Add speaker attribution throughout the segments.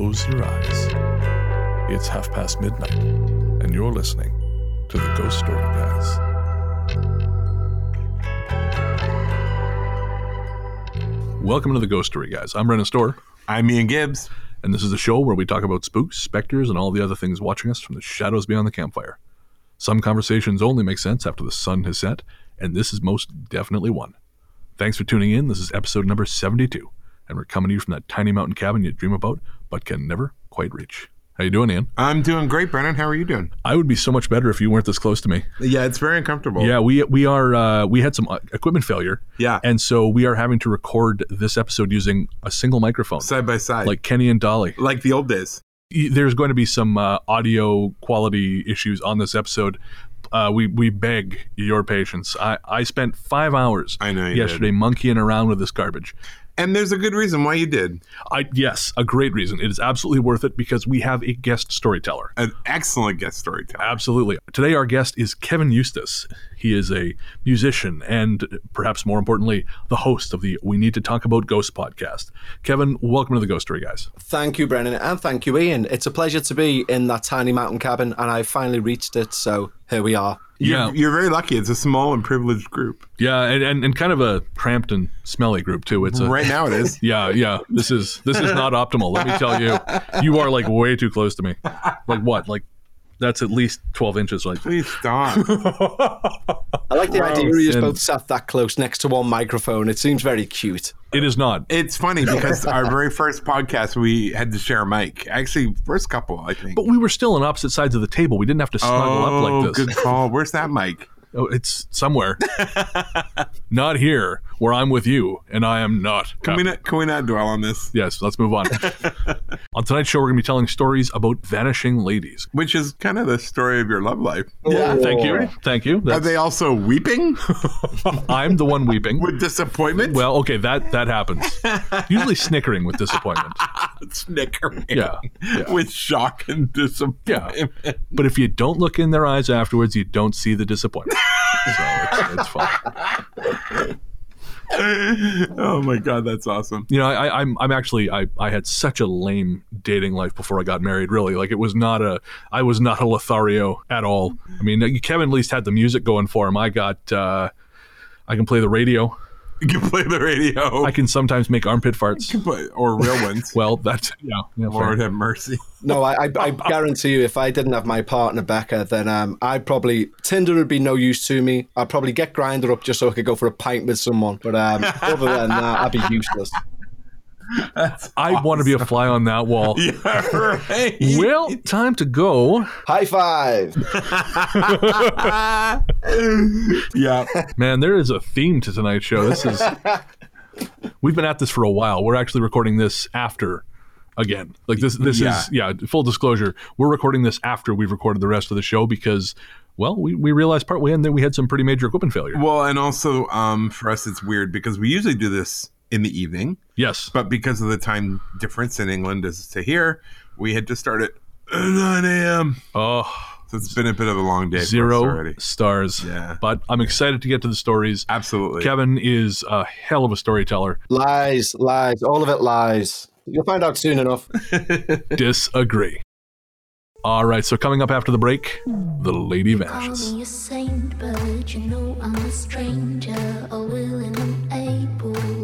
Speaker 1: hold hands and close your eyes. It's half past midnight, and you're listening to the Ghost Story Guys. Welcome to the Ghost Story Guys. I'm Brennan Storr,
Speaker 2: I'm Ian Gibbs.
Speaker 1: and this is a show where we talk about spooks, specters, and all the other things watching us from the shadows beyond the campfire. Some conversations only make sense after the sun has set, and this is most definitely one. Thanks for tuning in. This is episode number 72, and we're coming to you from that tiny mountain cabin you dream about but can never quite reach. How you doing, Ian?
Speaker 2: I'm doing great, Brennan. How are you doing?
Speaker 1: I would be so much better if you weren't this close to me.
Speaker 2: Yeah, it's very uncomfortable.
Speaker 1: Yeah, we we are uh, we had some uh, equipment failure,
Speaker 2: Yeah.
Speaker 1: and so we are having to record this episode using a single microphone,
Speaker 2: Side by side.
Speaker 1: like Kenny and Dolly.
Speaker 2: like the old days.
Speaker 1: there's going to be some uh, audio quality issues on this episode. Uh, we we beg your patience. I, I spent five hours
Speaker 2: I know
Speaker 1: yesterday monkeying around with this garbage.
Speaker 2: And there's a good reason why you did.
Speaker 1: I yes, a great reason. It is absolutely worth it because we have a guest storyteller.
Speaker 2: An excellent guest storyteller.
Speaker 1: Absolutely. Today our guest is Kevin Eustace. He is a musician and perhaps more importantly, the host of the We Need to Talk About Ghosts podcast. Kevin, welcome to the Ghost Story guys.
Speaker 3: Thank you, Brennan, and thank you, Ian. It's a pleasure to be in that tiny mountain cabin, and I finally reached it, so here we are.
Speaker 1: Yeah.
Speaker 2: You're, you're very lucky. It's a small and privileged group.
Speaker 1: Yeah, and, and, and kind of a cramped and smelly group too. It's a
Speaker 2: Right now it is.
Speaker 1: Yeah, yeah. This is this is not optimal. Let me tell you. You are like way too close to me. Like what? Like that's at least twelve inches. Like
Speaker 2: Please stop.
Speaker 3: I like the
Speaker 2: Gross.
Speaker 3: idea you
Speaker 1: And-
Speaker 3: both sat that close next to one microphone. It seems very cute.
Speaker 1: it is not.
Speaker 2: it's funny because our very first podcast, we had to share a mic. Actually, first couple, I think.
Speaker 1: But we were still on opposite sides of the table. We didn't have to snuggle up like oh, this.
Speaker 2: Oh, good call. Where's that mic?
Speaker 1: Oh, it's somewhere. not here, where I'm with you, and I am not.
Speaker 2: Can we not, can we not dwell on this?
Speaker 1: Yes, let's move on. on tonight's show, we're going to be telling stories about vanishing ladies.
Speaker 2: Which is kind of the story of your love life.
Speaker 3: Yeah.
Speaker 1: Thank you, thank you.
Speaker 2: Are they also weeping
Speaker 1: I'm the one weeping.
Speaker 2: with disappointment?
Speaker 1: Well, okay, that that happens. Usually snickering with disappointment.
Speaker 2: snickering.
Speaker 1: Yeah, yeah.
Speaker 2: With shock and disappointment. Yeah.
Speaker 1: But if you don't look in their eyes afterwards, you don't see the disappointment. so it's, it's fine.
Speaker 2: Oh my god, that's awesome.
Speaker 1: You know, I, I'm I'm actually I, I had such a lame dating life before I got married. Really, like it was not a I was not a Lothario at all. I mean, Kevin at least had the music going for him. I got uh, I can play the radio.
Speaker 2: You can play the radio.
Speaker 1: I can sometimes make armpit farts.
Speaker 2: But- or real ones.
Speaker 1: Well, that's yeah. yeah fair.
Speaker 2: Lord have mercy.
Speaker 3: No, I, I, I guarantee you, if I didn't have my partner Becca, then um, I'd probably Tinder would be no use to me. I'd probably get Grindr up just so I could go for a pint with someone. But um, other than that, I'd be useless.
Speaker 1: I want to be a fly on that wall.
Speaker 2: Yeah, right.
Speaker 1: Well, time to go.
Speaker 3: High five!
Speaker 2: yeah.
Speaker 1: Man, there is a theme to tonight's show. This is we've been at this for a while. We're actually recording this after again. Like this this
Speaker 2: Yeah.
Speaker 1: is yeah, full disclosure. We're recording this after we've recorded the rest of the show because well, we, we realized partway in that we had some pretty major equipment failure.
Speaker 2: Well, and also um, for us, it's weird because we usually do this in the evening,
Speaker 1: Yes.
Speaker 2: but because of the time difference in England as to here, we had to start at 9 a.m.
Speaker 1: Oh,
Speaker 2: So it's been a bit of a long day for us
Speaker 1: zero
Speaker 2: already.
Speaker 1: stars.
Speaker 2: Yeah.
Speaker 1: But I'm excited to get to the stories.
Speaker 2: Absolutely.
Speaker 1: Kevin is a hell of a storyteller.
Speaker 3: Lies, lies, all of it lies. You'll find out soon enough.
Speaker 1: Disagree. All right, so coming up after the break, the lady
Speaker 4: Call
Speaker 1: vanishes.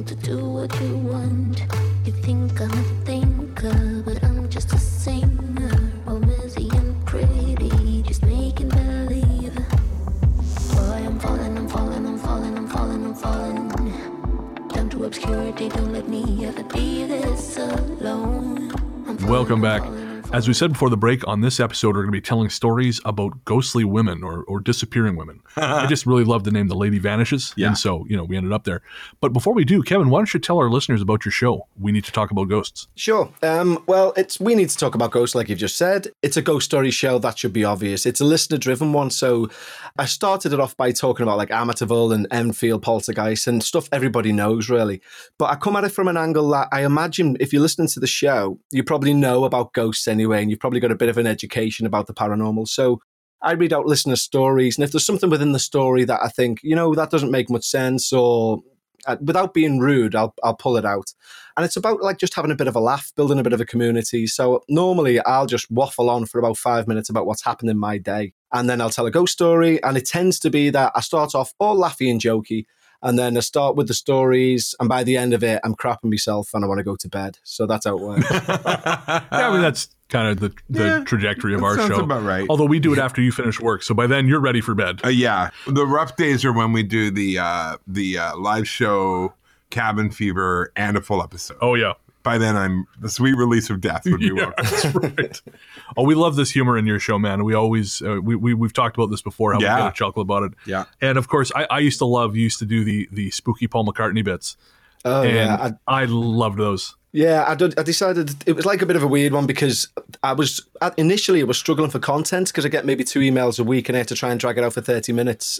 Speaker 4: To do what you want. You think I'm a thinker, but I'm just a singer. All busy and pretty, just making believe. Boy, I'm falling, I'm falling, I'm falling, I'm falling, I'm falling. Down to obscurity, don't let me ever be this alone. Falling,
Speaker 1: Welcome back.
Speaker 4: Falling, falling.
Speaker 1: As we said before the break, on this episode, we're going to be telling stories about ghostly women or, or disappearing women. I just really love the name The Lady Vanishes.
Speaker 2: Yeah.
Speaker 1: And so, you know, we ended up there. But before we do, Kevin, why don't you tell our listeners about your show? We need to talk about ghosts.
Speaker 3: Sure. Um, well, it's we need to talk about ghosts, like you've just said. It's a ghost story show. That should be obvious. It's a listener-driven one. So, I started it off by talking about like Amityville and Enfield Poltergeist and stuff everybody knows, really. But I come at it from an angle that I imagine if you're listening to the show, you probably know about ghosts anyway, and you've probably got a bit of an education about the paranormal. So. I read out listener stories, and if there's something within the story that I think, you know, that doesn't make much sense, or uh, without being rude, I'll I'll pull it out, and it's about like just having a bit of a laugh, building a bit of a community. So normally I'll just waffle on for about five minutes about what's happened in my day, and then I'll tell a ghost story, and it tends to be that I start off all laughy and jokey, and then I start with the stories, and by the end of it, I'm crapping myself and I want to go to bed. So that's how it works.
Speaker 1: yeah, I mean that's kind of the, the
Speaker 2: Yeah,
Speaker 1: trajectory of our show.
Speaker 2: about right.
Speaker 1: Although we do it after you finish work, so by then you're ready for bed.
Speaker 2: Uh, yeah, the rough days are when we do the uh, the uh, live show, Cabin Fever, and a full episode.
Speaker 1: Oh yeah,
Speaker 2: By then, I'm the sweet release of death would be
Speaker 1: yeah, that's right. oh, we love this humor in your show, man. We always uh, we, we we've talked about this before. How
Speaker 2: Yeah.
Speaker 1: we get a chuckle about it.
Speaker 2: Yeah.
Speaker 1: And of course, I, I used to love. You used to do the the spooky Paul McCartney bits,
Speaker 3: Oh
Speaker 1: and
Speaker 3: yeah, I,
Speaker 1: I, loved those.
Speaker 3: Yeah, I, did, I decided it was like a bit of a weird one because I was initially I was struggling for content because I get maybe two emails a week and I had to try and drag it out for thirty minutes.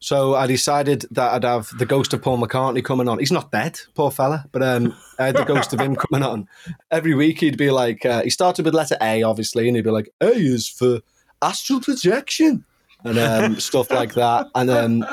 Speaker 3: So I decided that I'd have the ghost of Paul McCartney coming on. He's not dead, poor fella, but um, I had the ghost of him coming on every week. He'd be like, uh, he started with letter A, obviously, and he'd be like, A is for astral projection and um, stuff like that, and um,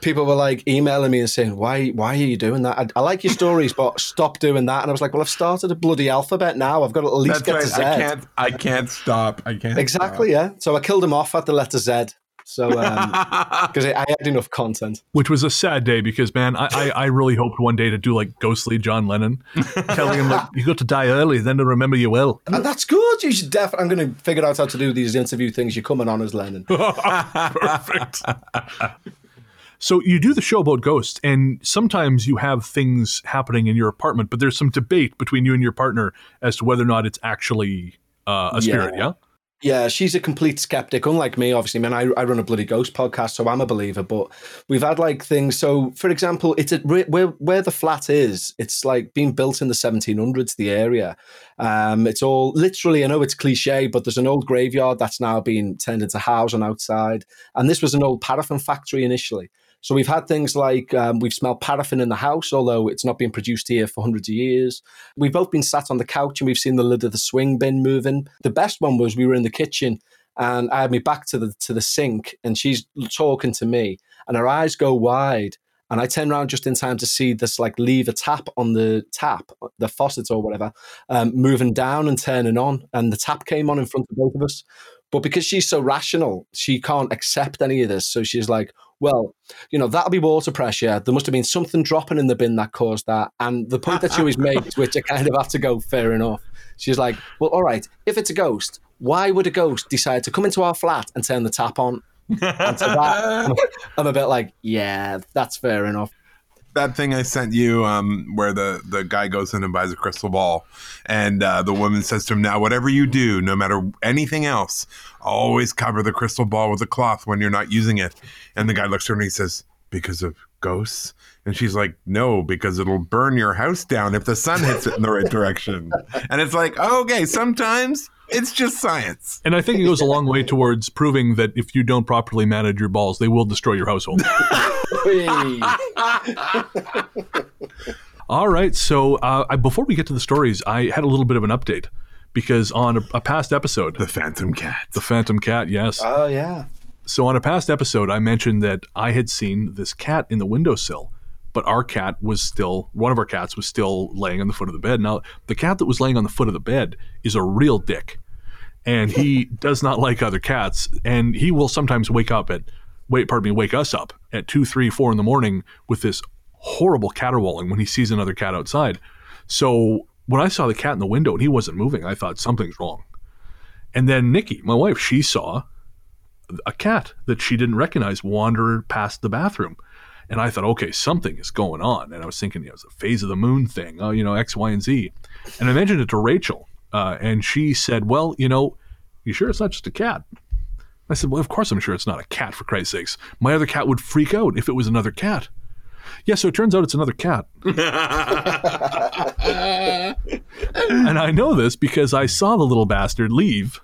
Speaker 3: people were like emailing me and saying, "Why, why are you doing that? I, I like your stories, but stop doing that." And I was like, "Well, I've started a bloody alphabet now. I've got to at least
Speaker 2: That's
Speaker 3: get
Speaker 2: right.
Speaker 3: to Z."
Speaker 2: I can't. I can't stop. I can't.
Speaker 3: Exactly, yeah. So I killed him off at the letter Z. So um,
Speaker 2: stop.
Speaker 3: because I, I had enough content.
Speaker 1: Which was a sad day because man, I, I, I really hoped one day to do like ghostly John Lennon, telling him like you got to die early, then to remember you well.
Speaker 3: And that's good. You should definitely. I'm going to figure out how to do these interview things. You're coming on as Lennon.
Speaker 1: Perfect. So you do the show about ghosts, and sometimes you have things happening in your apartment, but there's some debate between you and your partner as to whether or not it's actually uh, a spirit.
Speaker 3: Yeah.
Speaker 1: Yeah.
Speaker 3: Yeah, she's a complete skeptic, unlike me, obviously. Man, I, I run a bloody ghost podcast, so I'm a believer. But we've had like things. So, for example, it's a, where where the flat is. It's like being built in the 1700s. The area, um, it's all literally. I know it's cliche, but there's an old graveyard that's now being turned into housing outside, and this was an old paraffin factory initially. So we've had things like um, we've smelled paraffin in the house, although it's not been produced here for hundreds of years. We've both been sat on the couch and we've seen the lid of the swing bin moving. The best one was we were in the kitchen and I had me back to the to the sink and she's talking to me and her eyes go wide and I turn around just in time to see this like lever tap on the tap, the faucet or whatever, um, moving down and turning on, and the tap came on in front of both of us. But because she's so rational, she can't accept any of this. So she's like, well, you know, that'll be water pressure. There must have been something dropping in the bin that caused that. And the point that she always makes, which I kind of have to go, fair enough. She's like, well, all right, if it's a ghost, why would a ghost decide to come into our flat and turn the tap on? And to that, I'm, I'm a bit like, yeah, that's fair enough.
Speaker 2: That thing I sent you, um, where the the guy goes in and buys a crystal ball, and uh, the woman says to him, "Now, whatever you do, no matter anything else, always cover the crystal ball with a cloth when you're not using it." And the guy looks at her and he says, "Because of ghosts." And she's like, "No, because it'll burn your house down if the sun hits it in the right direction." And it's like, okay, sometimes it's just science.
Speaker 1: And I think it goes a long way towards proving that if you don't properly manage your balls, they will destroy your household. All right. So uh, I, before we get to the stories, I had a little bit of an update because on a, a past episode,
Speaker 2: The Phantom Cat.
Speaker 1: the Phantom Cat, yes.
Speaker 3: oh, yeah.
Speaker 1: So on a past episode, I mentioned that I had seen this cat in the windowsill, but our cat was still one of our cats was still laying on the foot of the bed. Now, the cat that was laying on the foot of the bed is a real dick, and he does not like other cats, and he will sometimes wake up at wait, pardon me, wake us up at two, three, four in the morning with this horrible caterwauling when he sees another cat outside. So when I saw the cat in the window and he wasn't moving, I thought something's wrong. And then Nikki, my wife, she saw a cat that she didn't recognize wander past the bathroom. And I thought, okay, something is going on. And I was thinking, you know, it's a phase of the moon thing, oh, you know, X, Y, and Z. And I mentioned it to Rachel, uh, and she said, well, you know, you sure it's not just a cat? I said, well, of course I'm sure it's not a cat, for Christ's sakes. My other cat would freak out if it was another cat. Yeah, so it turns out it's another cat. and I know this because I saw the little bastard leave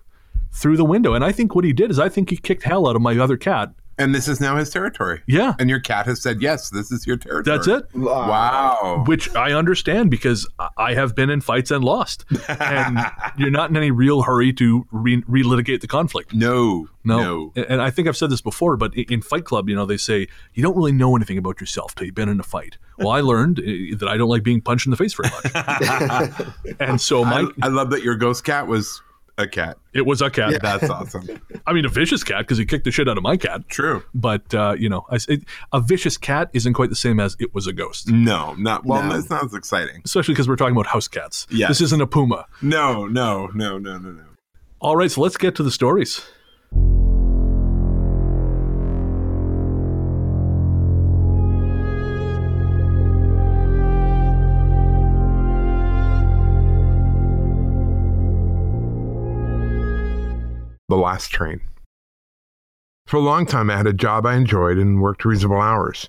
Speaker 1: through the window. And I think what he did is I think he kicked hell out of my other cat
Speaker 2: And this is now his territory.
Speaker 1: Yeah,
Speaker 2: And your cat has said, yes, this is your territory.
Speaker 1: that's it.
Speaker 2: Wow.
Speaker 1: Which I understand because I- I have been in fights and lost, and you're not in any real hurry to re- relitigate the conflict.
Speaker 2: No.
Speaker 1: No.
Speaker 2: No.
Speaker 1: And- And I think I've said this before, but in Fight Club, you know, they say you don't really know anything about yourself till you've been in a fight. Well, I learned uh, that I don't like being punched in the face very much. and so my
Speaker 2: I, I love that your ghost cat was a cat.
Speaker 1: it was a cat.
Speaker 2: That's awesome.
Speaker 1: I mean, a vicious cat because he kicked the shit out of my cat.
Speaker 2: True.
Speaker 1: But uh, you know, I, it, a vicious cat isn't quite the same as it was a ghost.
Speaker 2: No, not well.
Speaker 3: No.
Speaker 2: That sounds exciting.
Speaker 1: Especially because we're talking about house cats.
Speaker 2: Yeah,
Speaker 1: This isn't a puma.
Speaker 2: No, no, no, no, no, no.
Speaker 1: All right, so let's get to the stories.
Speaker 2: The last train. For a long time, I had a job I enjoyed and worked reasonable hours.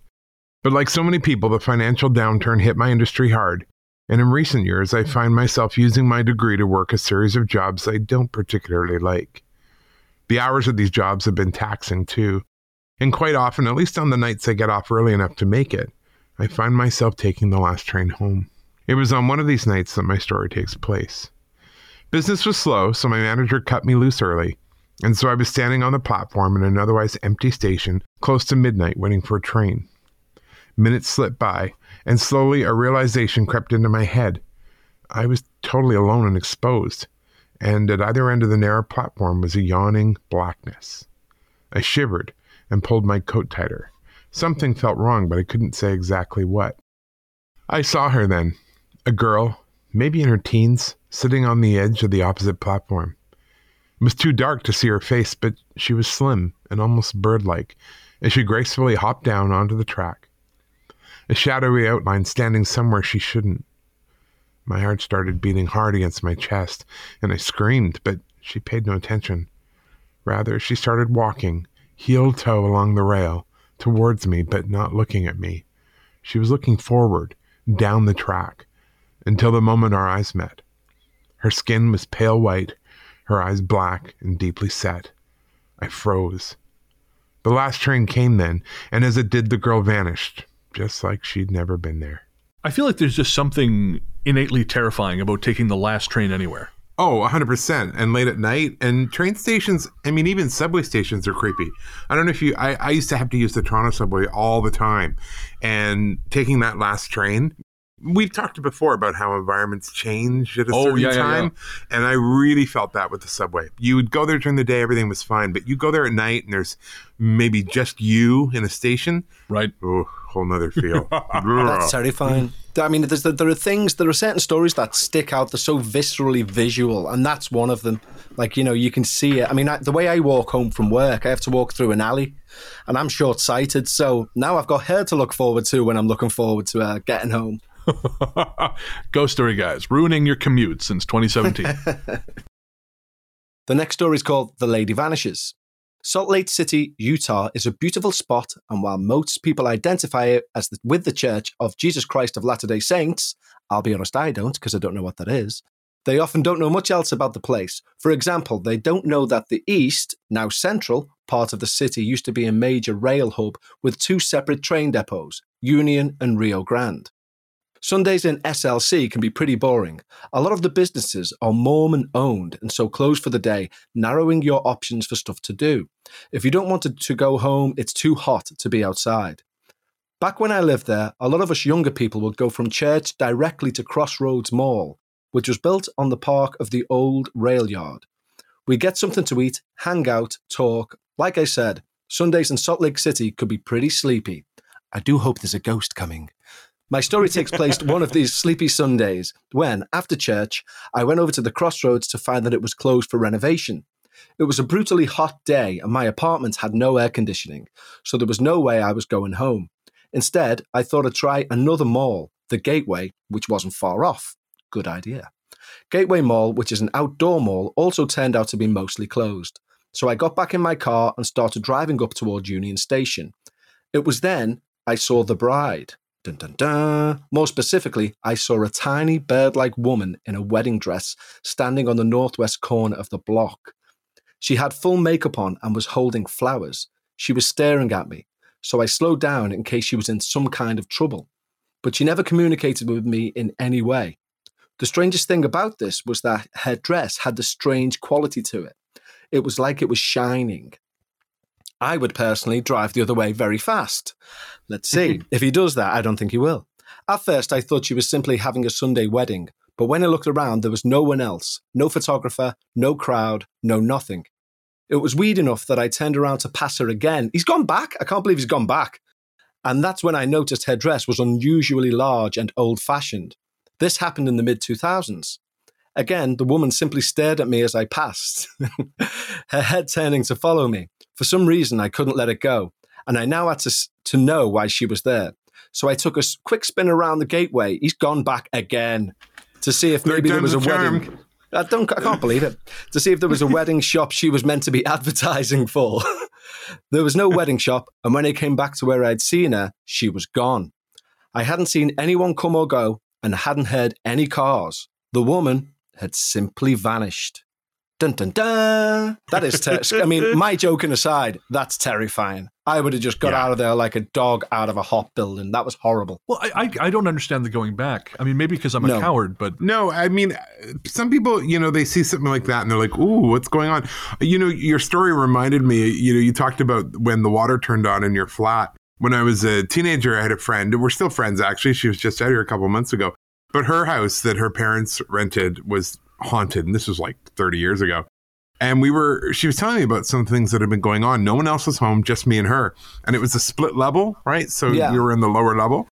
Speaker 2: But like so many people, the financial downturn hit my industry hard, and in recent years, I find myself using my degree to work a series of jobs I don't particularly like. The hours of these jobs have been taxing too, and quite often, at least on the nights I get off early enough to make it, I find myself taking the last train home. It was on one of these nights that my story takes place. Business was slow, so my manager cut me loose early, and so I was standing on the platform in an otherwise empty station close to midnight waiting for a train. Minutes slipped by, and slowly a realization crept into my head. I was totally alone and exposed, and at either end of the narrow platform was a yawning blackness. I shivered and pulled my coat tighter. Something felt wrong, but I couldn't say exactly what. I saw her then, a girl, maybe in her teens, sitting on the edge of the opposite platform. It was too dark to see her face, but she was slim and almost bird like as she gracefully hopped down onto the track. A shadowy outline standing somewhere she shouldn't. My heart started beating hard against my chest, and I screamed, but she paid no attention. Rather, she started walking, heel toe along the rail, towards me, but not looking at me. She was looking forward, down the track, until the moment our eyes met. Her skin was pale white, her eyes black and deeply set. I froze. The last train came then, and as it did, the girl vanished, just like she'd never been there.
Speaker 1: I feel like there's just something innately terrifying about taking the last train anywhere.
Speaker 2: Oh, 100%. And late at night. And train stations, I mean, even subway stations are creepy. I don't know if you, I, I used to have to use the Toronto subway all the time. And taking that last train, we've talked before about how environments change at a
Speaker 1: Oh,
Speaker 2: certain
Speaker 1: yeah, yeah,
Speaker 2: time. And I really felt that with the subway. You would go there during the day, everything was fine. But you go there at night and there's maybe just you in a station.
Speaker 1: Right.
Speaker 2: Oh, whole nother feel.
Speaker 3: That's terrifying. I mean, there's, there are things, there are certain stories that stick out. They're so viscerally visual, and that's one of them. Like, you know, you can see it. I mean, I, the way I walk home from work, I have to walk through an alley, and I'm short sighted. So now I've got her to look forward to when I'm looking forward to uh, getting home.
Speaker 1: Ghost Story Guys, ruining your commute since 2017.
Speaker 3: The next story is called The Lady Vanishes. Salt Lake City, Utah is a beautiful spot, and while most people identify it as the, with the Church of Jesus Christ of Latter day Saints, I'll be honest, I don't, because I don't know what that is. They often don't know much else about the place. For example, they don't know that the east, now central, part of the city used to be a major rail hub with two separate train depots, Union and Rio Grande. Sundays in SLC can be pretty boring. A lot of the businesses are Mormon owned and so closed for the day, narrowing your options for stuff to do. If you don't want to, to go home, it's too hot to be outside. Back when I lived there, a lot of us younger people would go from church directly to Crossroads Mall, which was built on the park of the old rail yard. We get something to eat, hang out, talk. Like I said, Sundays in Salt Lake City could be pretty sleepy. I do hope there's a ghost coming. My story takes place one of these sleepy Sundays when, after church, I went over to the crossroads to find that it was closed for renovation. It was a brutally hot day and my apartment had no air conditioning, so there was no way I was going home. Instead, I thought I'd try another mall, the Gateway, which wasn't far off. Good idea. Gateway Mall, which is an outdoor mall, also turned out to be mostly closed. So I got back in my car and started driving up toward Union Station. It was then I saw the bride. Dun, dun, dun. More specifically, I saw a tiny bird like woman in a wedding dress standing on the northwest corner of the block. She had full makeup on and was holding flowers. She was staring at me, so I slowed down in case she was in some kind of trouble. But she never communicated with me in any way. The strangest thing about this was that her dress had a strange quality to it. It was like it was shining. I would personally drive the other way very fast. Let's see. if he does that, I don't think he will. At first, I thought she was simply having a Sunday wedding, but when I looked around, there was no one else no photographer, no crowd, no nothing. It was weird enough that I turned around to pass her again. He's gone back. I can't believe he's gone back. And that's when I noticed her dress was unusually large and old fashioned. This happened in the mid 2000s. Again, the woman simply stared at me as I passed, her head turning to follow me. For some reason, I couldn't let it go, and I now had to, to know why she was there. So I took a quick spin around the gateway. He's gone back again to see if maybe there was a wedding. I don't. I can't believe it. To see if there was a wedding shop she was meant to be advertising for. there was no wedding shop, and when I came back to where I'd seen her, she was gone. I hadn't seen anyone come or go, and hadn't heard any cars. The woman had simply vanished. Dun dun dun. That is, ter- I mean, my joking aside, that's terrifying. I would have just got
Speaker 1: Yeah.
Speaker 3: out of there like a dog out of a hot building. That was horrible.
Speaker 1: Well, I, I I don't understand the going back. I mean, maybe because I'm a coward, but
Speaker 2: No, I mean, some people, you know, they see something like that and they're like, "Ooh, what's going on?" You know, your story reminded me. You know, you talked about when the water turned on in your flat. When I was a teenager, I had a friend. We're still friends, actually. She was just out here a couple months ago. But her house that her parents rented was haunted, and this was like 30 years ago. And we were, she was telling me about some things that had been going on. No one else was home, just me and her. And it was a split level, right? So
Speaker 3: Yeah.
Speaker 2: we were in the lower level.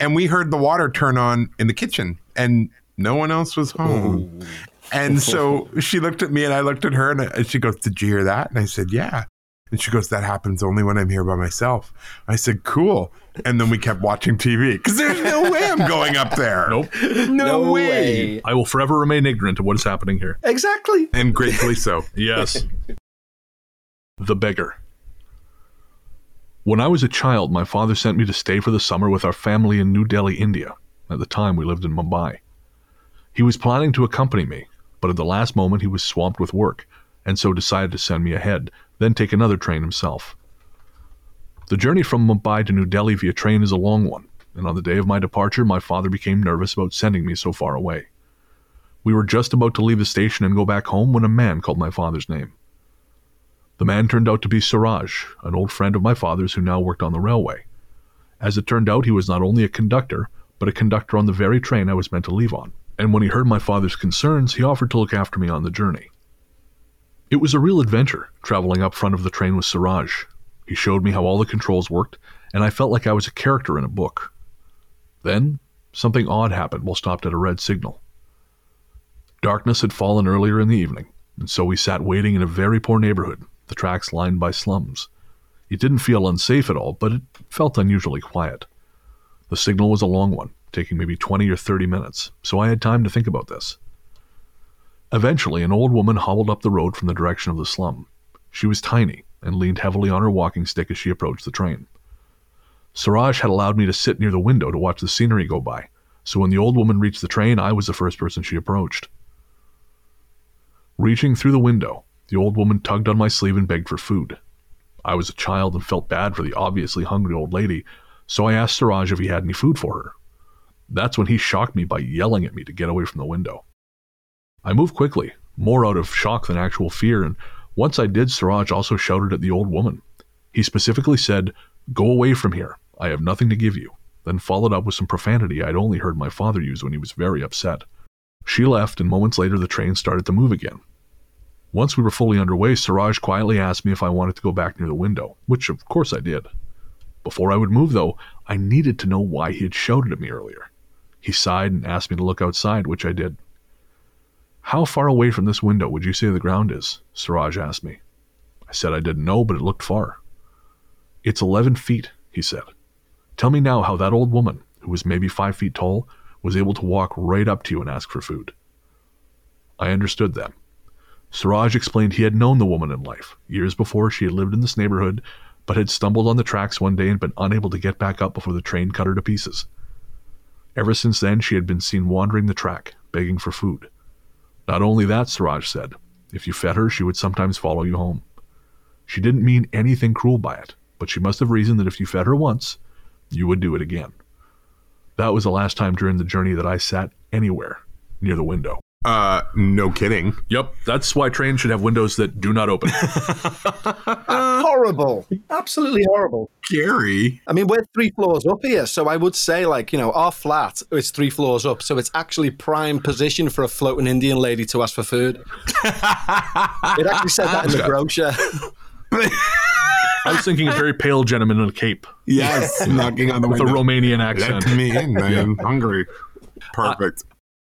Speaker 2: And we heard the water turn on in the kitchen, and no one else was home. And so she looked at me and I looked at her and, I- and she goes, Did you hear that? And I said, Yeah. And she goes, That happens only when I'm here by myself. I said, Cool. And then we kept watching TV because there's no way I'm going up there.
Speaker 1: nope.
Speaker 2: No, way.
Speaker 1: I will forever remain ignorant of what is happening here.
Speaker 3: Exactly.
Speaker 2: And gratefully so.
Speaker 1: Yes. the beggar. When I was a child, my father sent me to stay for the summer with our family in New Delhi, India. At the time, we lived in Mumbai. He was planning to accompany me, but at the last moment, he was swamped with work, and so decided to send me ahead, then take another train himself. The journey from Mumbai to New Delhi via train is a long one, and on the day of my departure, my father became nervous about sending me so far away. We were just about to leave the station and go back home when a man called my father's name. The man turned out to be Siraj, an old friend of my father's who now worked on the railway. As it turned out, he was not only a conductor, but a conductor on the very train I was meant to leave on. And when he heard my father's concerns, he offered to look after me on the journey. It was a real adventure, traveling up front of the train with Siraj. He showed me how all the controls worked, and I felt like I was a character in a book. Then, something odd happened while stopped at a red signal. Darkness had fallen earlier in the evening, and so we sat waiting in a very poor neighborhood, the tracks lined by slums. It didn't feel unsafe at all, but it felt unusually quiet. The signal was a long one, taking maybe 20 or 30 minutes, so I had time to think about this. Eventually, an old woman hobbled up the road from the direction of the slum. She was tiny and leaned heavily on her walking stick as she approached the train. Siraj had allowed me to sit near the window to watch the scenery go by, so when the old woman reached the train, I was the first person she approached. Reaching through the window, the old woman tugged on my sleeve and begged for food. I was a child and felt bad for the obviously hungry old lady, so I asked Siraj if he had any food for her. That's when he shocked me by yelling at me to get away from the window. I moved quickly, more out of shock than actual fear, and once I did, Siraj also shouted at the old woman. He specifically said, Go away from here. I have nothing to give you, then followed up with some profanity I'd only heard my father use when he was very upset. She left, and moments later the train started to move again. Once we were fully underway, Siraj quietly asked me if I wanted to go back near the window, which of course I did. Before I would move, though, I needed to know why he had shouted at me earlier. He sighed and asked me to look outside, which I did. How far away from this window would you say the ground is? Siraj asked me. I said I didn't know, but it looked far. It's 11 feet, he said. Tell me now how that old woman, who was maybe five feet tall, was able to walk right up to you and ask for food. I understood then. Siraj explained he had known the woman in life. Years before, she had lived in this neighborhood, but had stumbled on the tracks one day and been unable to get back up before the train cut her to pieces. Ever since then, she had been seen wandering the track, begging for food. Not only that, Siraj said, if you fed her, she would sometimes follow you home. She didn't mean anything cruel by it, but she must have reasoned that if you fed her once, you would do it again. That was the last time during the journey that I sat anywhere near the window.
Speaker 2: Uh, no kidding.
Speaker 1: Yep, that's why trains should have windows that do not open.
Speaker 3: horrible. Absolutely horrible.
Speaker 2: Gary.
Speaker 3: I mean, we're three floors up here, so I would say, like, you know, our flat is three floors up, so it's actually prime position for a floating Indian lady to ask for food. it actually said that in the brochure.
Speaker 1: I was thinking a very pale gentleman in a cape
Speaker 2: Yes, knocking on the
Speaker 1: with a
Speaker 2: window.
Speaker 1: Romanian
Speaker 2: Let
Speaker 1: accent.
Speaker 2: me in. I am hungry. Perfect.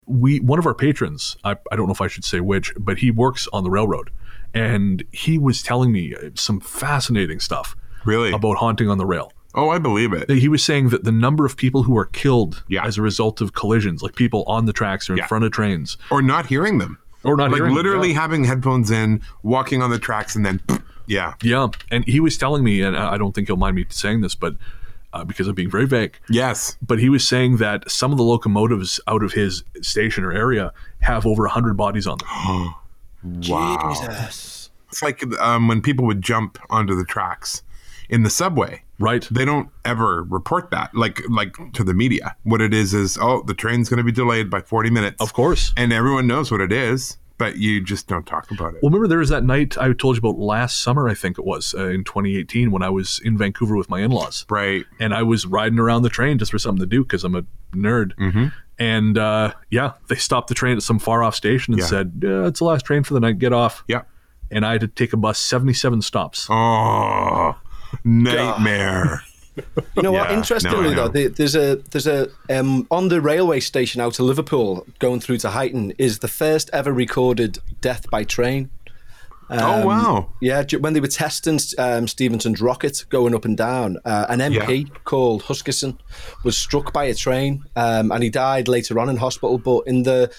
Speaker 1: We one of our patrons I, I don't know if i should say which but he works on the railroad and he was telling me some fascinating stuff
Speaker 2: really?
Speaker 1: about haunting on the rail
Speaker 2: oh, I believe it.
Speaker 1: he was saying that the number of people who are killed
Speaker 2: Yeah.
Speaker 1: as a result of collisions like people on the tracks or in
Speaker 2: Yeah.
Speaker 1: front of trains
Speaker 2: Or not hearing them.
Speaker 1: or not
Speaker 2: Like
Speaker 1: hearing them,
Speaker 2: literally
Speaker 1: yeah.
Speaker 2: having headphones in, walking on the tracks, and then, yeah.
Speaker 1: yeah and he was telling me and I don't think he'll mind me saying this but uh, because i'm being very vague
Speaker 2: Yes.
Speaker 1: but he was saying that some of the locomotives out of his station or area have over 100 bodies on them
Speaker 2: Wow.
Speaker 3: Jesus.
Speaker 2: It's like um, when people would jump onto the tracks in the subway.
Speaker 1: right
Speaker 2: They don't ever report that, like like to the media. What it is is, oh, the train's going to be delayed by forty minutes,
Speaker 1: of course
Speaker 2: and everyone knows what it is, but you just don't talk about it.
Speaker 1: Well, remember there was that night I told you about last summer, I think it was, uh, in 2018, when I was in Vancouver with my in laws.
Speaker 2: Right.
Speaker 1: And I was riding around the train just for something to do because I'm a nerd. Mm-hmm. And uh, yeah, they stopped the train at some far off station and
Speaker 2: Yeah.
Speaker 1: said, yeah, it's the last train for the night, get off.
Speaker 2: Yeah.
Speaker 1: And I had to take a bus 77 stops.
Speaker 2: Oh, nightmare.
Speaker 3: You know what?
Speaker 2: Yeah, no,
Speaker 3: Interestingly,
Speaker 2: know.
Speaker 3: though, the, there's a there's a um, on the railway station out to Liverpool, going through to Huyton, is the first ever recorded death by train.
Speaker 2: oh wow.
Speaker 3: Yeah, when they were testing um, Stephenson's rocket going up and down, uh, an MP called Huskisson was struck by a train, um, and he died later on in hospital. But in the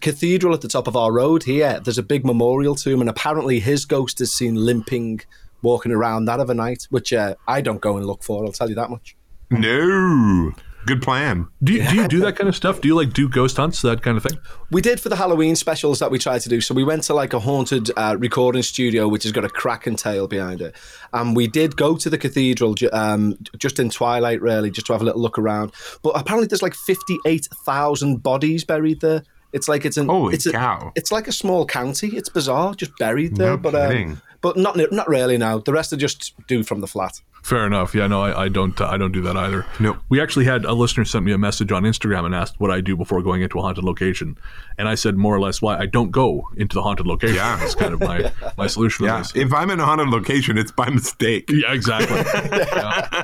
Speaker 3: cathedral at the top of our road here, there's a big memorial to him, and apparently his ghost is seen limping, walking around that of a night, which uh, I don't go and look for. I'll tell you that much.
Speaker 2: No. Good plan.
Speaker 1: Do you, do you do that kind of stuff? Do you like do ghost hunts, that kind of thing?
Speaker 3: We did for the Halloween specials that we tried to do. So we went to like a haunted uh, recording studio, which has got a cracking tale behind it. And we did go to the cathedral um, just in twilight, really, just to have a little look around. But apparently, there's like 58,000 bodies buried there. It's like it's an
Speaker 2: Holy
Speaker 3: it's a-
Speaker 2: cow.
Speaker 3: it's like a small county. It's bizarre, just buried there.
Speaker 2: No
Speaker 3: but
Speaker 2: kidding.
Speaker 3: um, but not not really. Now the rest are just do from the flat.
Speaker 1: Fair enough. Yeah, no, I, I don't. Uh, I don't do that either.
Speaker 2: Nope.
Speaker 1: We actually had a listener sent me a message on Instagram and asked what I do before going into a haunted location, and I said more or less why I don't go into the haunted location.
Speaker 2: Yeah.
Speaker 1: that's kind of my my solution.
Speaker 2: Yeah. If I'm in a haunted location, it's by mistake.
Speaker 1: Yeah, exactly. yeah.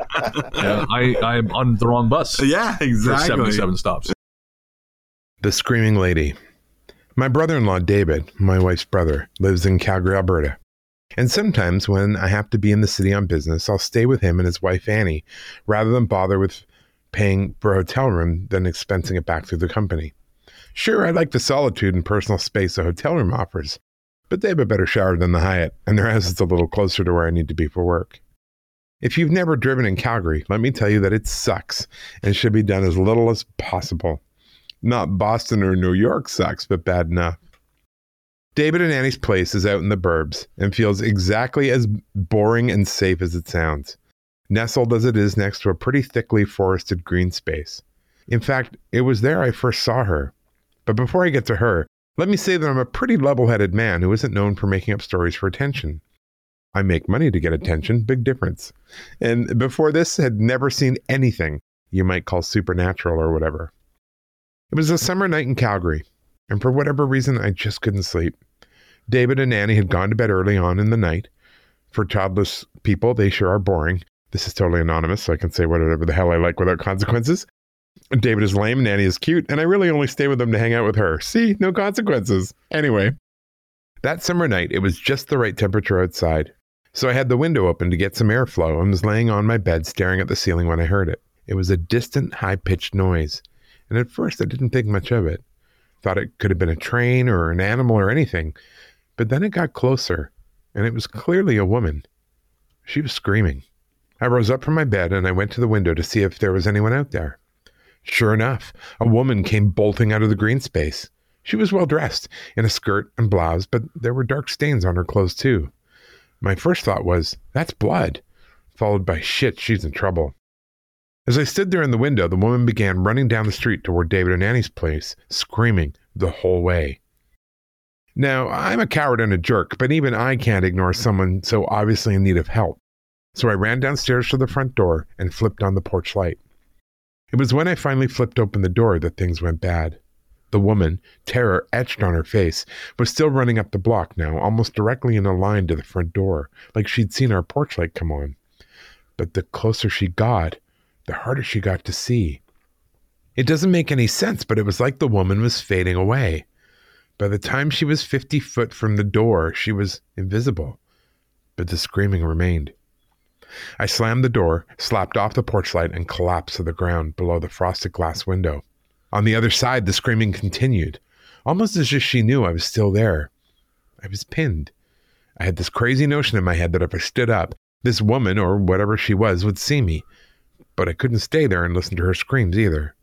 Speaker 1: Yeah, I I'm on the wrong bus.
Speaker 2: Yeah, exactly.
Speaker 1: 77 stops.
Speaker 2: The Screaming Lady. My brother in law, David, my wife's brother, lives in Calgary, Alberta. And sometimes when I have to be in the city on business, I'll stay with him and his wife, Annie, rather than bother with paying for a hotel room than expensing it back through the company. Sure, I like the solitude and personal space a hotel room offers, but they have a better shower than the Hyatt, and their house is a little closer to where I need to be for work. If you've never driven in Calgary, let me tell you that it sucks and should be done as little as possible. Not Boston or New York sucks, but bad enough. David and Annie's place is out in the burbs and feels exactly as boring and safe as it sounds, nestled as it is next to a pretty thickly forested green space. In fact, it was there I first saw her. But before I get to her, let me say that I'm a pretty level headed man who isn't known for making up stories for attention. I make money to get attention, big difference. And before this, had never seen anything you might call supernatural or whatever. It was a summer night in Calgary, and for whatever reason, I just couldn't sleep. David and Annie had gone to bed early on in the night. For childless people, they sure are boring. This is totally anonymous, so I can say whatever the hell I like without consequences. David is lame and Annie is cute, and I really only stay with them to hang out with her. See, no consequences. Anyway, that summer night, it was just the right temperature outside. So I had the window open to get some airflow and was laying on my bed staring at the ceiling when I heard it. It was a distant, high pitched noise, and at first I didn't think much of it. Thought it could have been a train or an animal or anything. But then it got closer, and it was clearly a woman. She was screaming. I rose up from my bed and I went to the window to see if there was anyone out there. Sure enough, a woman came bolting out of the green space. She was well dressed in a skirt and blouse, but there were dark stains on her clothes too. My first thought was, that's blood, followed by shit, she's in trouble. As I stood there in the window, the woman began running down the street toward David and Annie's place, screaming the whole way. Now, I'm a coward and a jerk, but even I can't ignore someone so obviously in need of help. So I ran downstairs to the front door and flipped on the porch light. It was when I finally flipped open the door that things went bad. The woman, terror etched on her face, was still running up the block now, almost directly in a line to the front door, like she'd seen our porch light come on. But the closer she got, the harder she got to see. It doesn't make any sense, but it was like the woman was fading away. By the time she was 50 foot from the door, she was invisible, but the screaming remained. I slammed the door, slapped off the porch light, and collapsed to the ground below the frosted glass window. On the other side, the screaming continued, almost as if she knew I was still there. I was pinned. I had this crazy notion in my head that if I stood up, this woman, or whatever she was, would see me, but I couldn't stay there and listen to her screams either.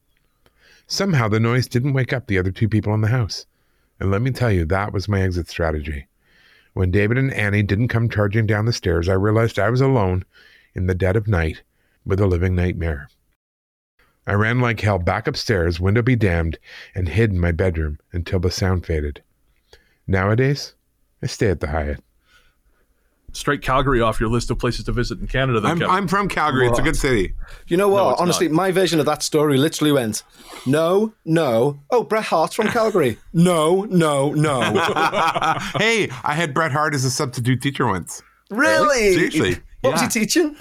Speaker 2: Somehow the noise didn't wake up the other two people in the house. And let me tell you, that was my exit strategy. When David and Annie didn't come charging down the stairs, I realized I was alone in the dead of night with a living nightmare. I ran like hell back upstairs, window be damned, and hid in my bedroom until the sound faded. Nowadays, I stay at the Hyatt
Speaker 1: straight Calgary off your list of places to visit in Canada.
Speaker 2: I'm, I'm, from Calgary. It's a good city.
Speaker 3: You know what? No, Honestly, not. my version of that story literally went, no, no. Oh, Bret Hart's from Calgary. no, no, no.
Speaker 2: hey, I had Bret Hart as a substitute teacher once.
Speaker 3: Really?
Speaker 2: Seriously.
Speaker 3: What yeah. was he teaching?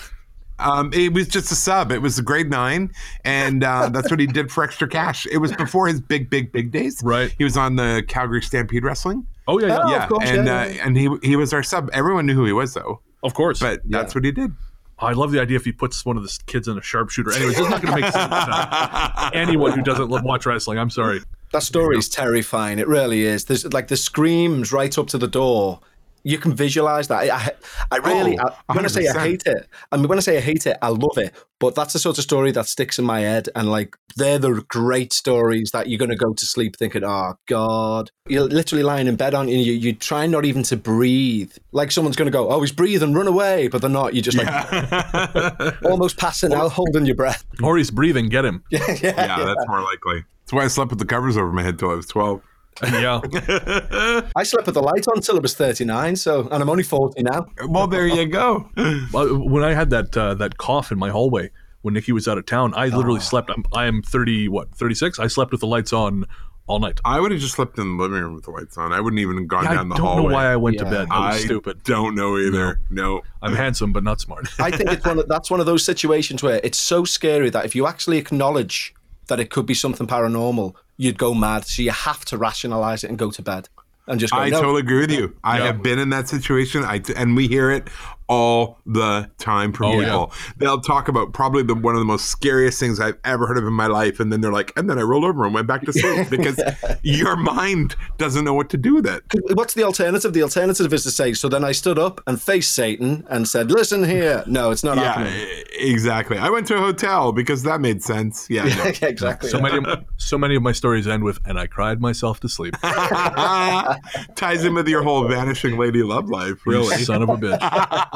Speaker 2: Um, it was just a sub. It was a grade nine, and uh, that's what he did for extra cash. It was before his big, big, big days.
Speaker 1: Right.
Speaker 2: He was on the Calgary Stampede Wrestling.
Speaker 1: Oh yeah, yeah,
Speaker 3: oh, yeah. Course,
Speaker 2: and
Speaker 3: yeah,
Speaker 2: uh, and he he was our sub. Everyone knew who he was though.
Speaker 1: Of course,
Speaker 2: but that's what he did.
Speaker 1: I love the idea if he puts one of the kids in a sharpshooter. Anyways, it's not going to make sense to anyone who doesn't watch wrestling. I'm sorry.
Speaker 3: That story is terrifying. It really is. There's like the screams right up to the door you can visualize that. I, I really, oh, I, when I say I hate it, I mean, when I say I hate it, I love it. But that's the sort of story that sticks in my head. And like, they're the great stories that you're going to go to sleep thinking, oh, God. You're literally lying in bed, aren't you? You, you try not even to breathe. Like someone's going to go, oh, he's breathing, run away. But they're not. You're just like yeah. almost passing out, holding your breath.
Speaker 1: Or he's breathing, get him.
Speaker 2: yeah, yeah, yeah, that's more likely. That's why I slept with the covers over my head till I was 12.
Speaker 1: Yeah.
Speaker 3: I slept with the light on until I was 39, so and I'm only 40 now.
Speaker 2: Well, there you go.
Speaker 1: when I had that uh, that cough in my hallway when Nikki was out of town, I literally oh. slept. I'm, I am 30, what, 36? I slept with the lights on all night.
Speaker 2: I would have just slept in the living room with the lights on. I wouldn't even have gone yeah, down the hallway.
Speaker 1: I don't know why I went yeah. to bed. That was
Speaker 2: I
Speaker 1: stupid.
Speaker 2: Don't know either. No. no.
Speaker 1: I'm handsome but not smart.
Speaker 3: I think it's one of, that's one of those situations where it's so scary that if you actually acknowledge that it could be something paranormal, you'd go mad. So you have to rationalize it and go to bed and just. Go,
Speaker 2: I
Speaker 3: no.
Speaker 2: totally agree with you. I have been in that situation. I and we hear it all the time from oh, people. Yeah. They'll talk about probably the one of the most scariest things I've ever heard of in my life, and then they're like, and then I rolled over and went back to sleep because your mind doesn't know what to do with it.
Speaker 3: What's the alternative? The alternative is to say, so then I stood up and faced Satan and said, "Listen here, no, it's not yeah, happening."
Speaker 2: Exactly. I went to a hotel because that made sense. Yeah,
Speaker 3: no. exactly.
Speaker 1: So many, of, so many of my stories end with, "And I cried myself to sleep."
Speaker 2: Ties in with your whole vanishing lady love life. Really,
Speaker 1: son of a bitch.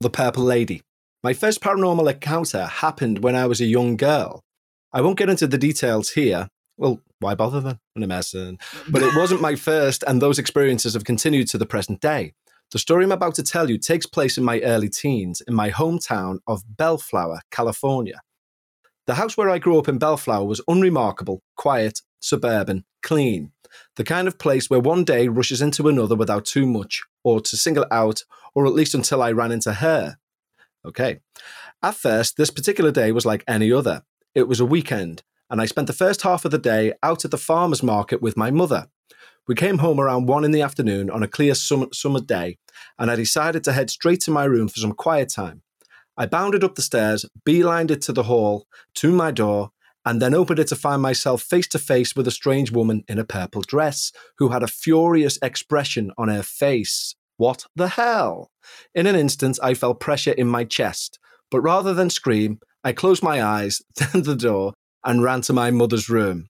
Speaker 3: The Purple Lady. My first paranormal encounter happened when I was a young girl. I won't get into the details here. Well, why bother then? I'm messing. But it wasn't my first, and those experiences have continued to the present day. The story I'm about to tell you takes place in my early teens in my hometown of Bellflower, California. The house where I grew up in Bellflower was unremarkable, quiet, suburban, clean the kind of place where one day rushes into another without too much, or to single out, or at least until I ran into her. Okay. At first, this particular day was like any other. It was a weekend, and I spent the first half of the day out at the farmer's market with my mother. We came home around one in the afternoon on a clear summer, summer day, and I decided to head straight to my room for some quiet time. I bounded up the stairs, beelined it to the hall, to my door, and then opened it to find myself face to face with a strange woman in a purple dress who had a furious expression on her face. What the hell? In an instant, I felt pressure in my chest, but rather than scream, I closed my eyes, turned the door, and ran to my mother's room.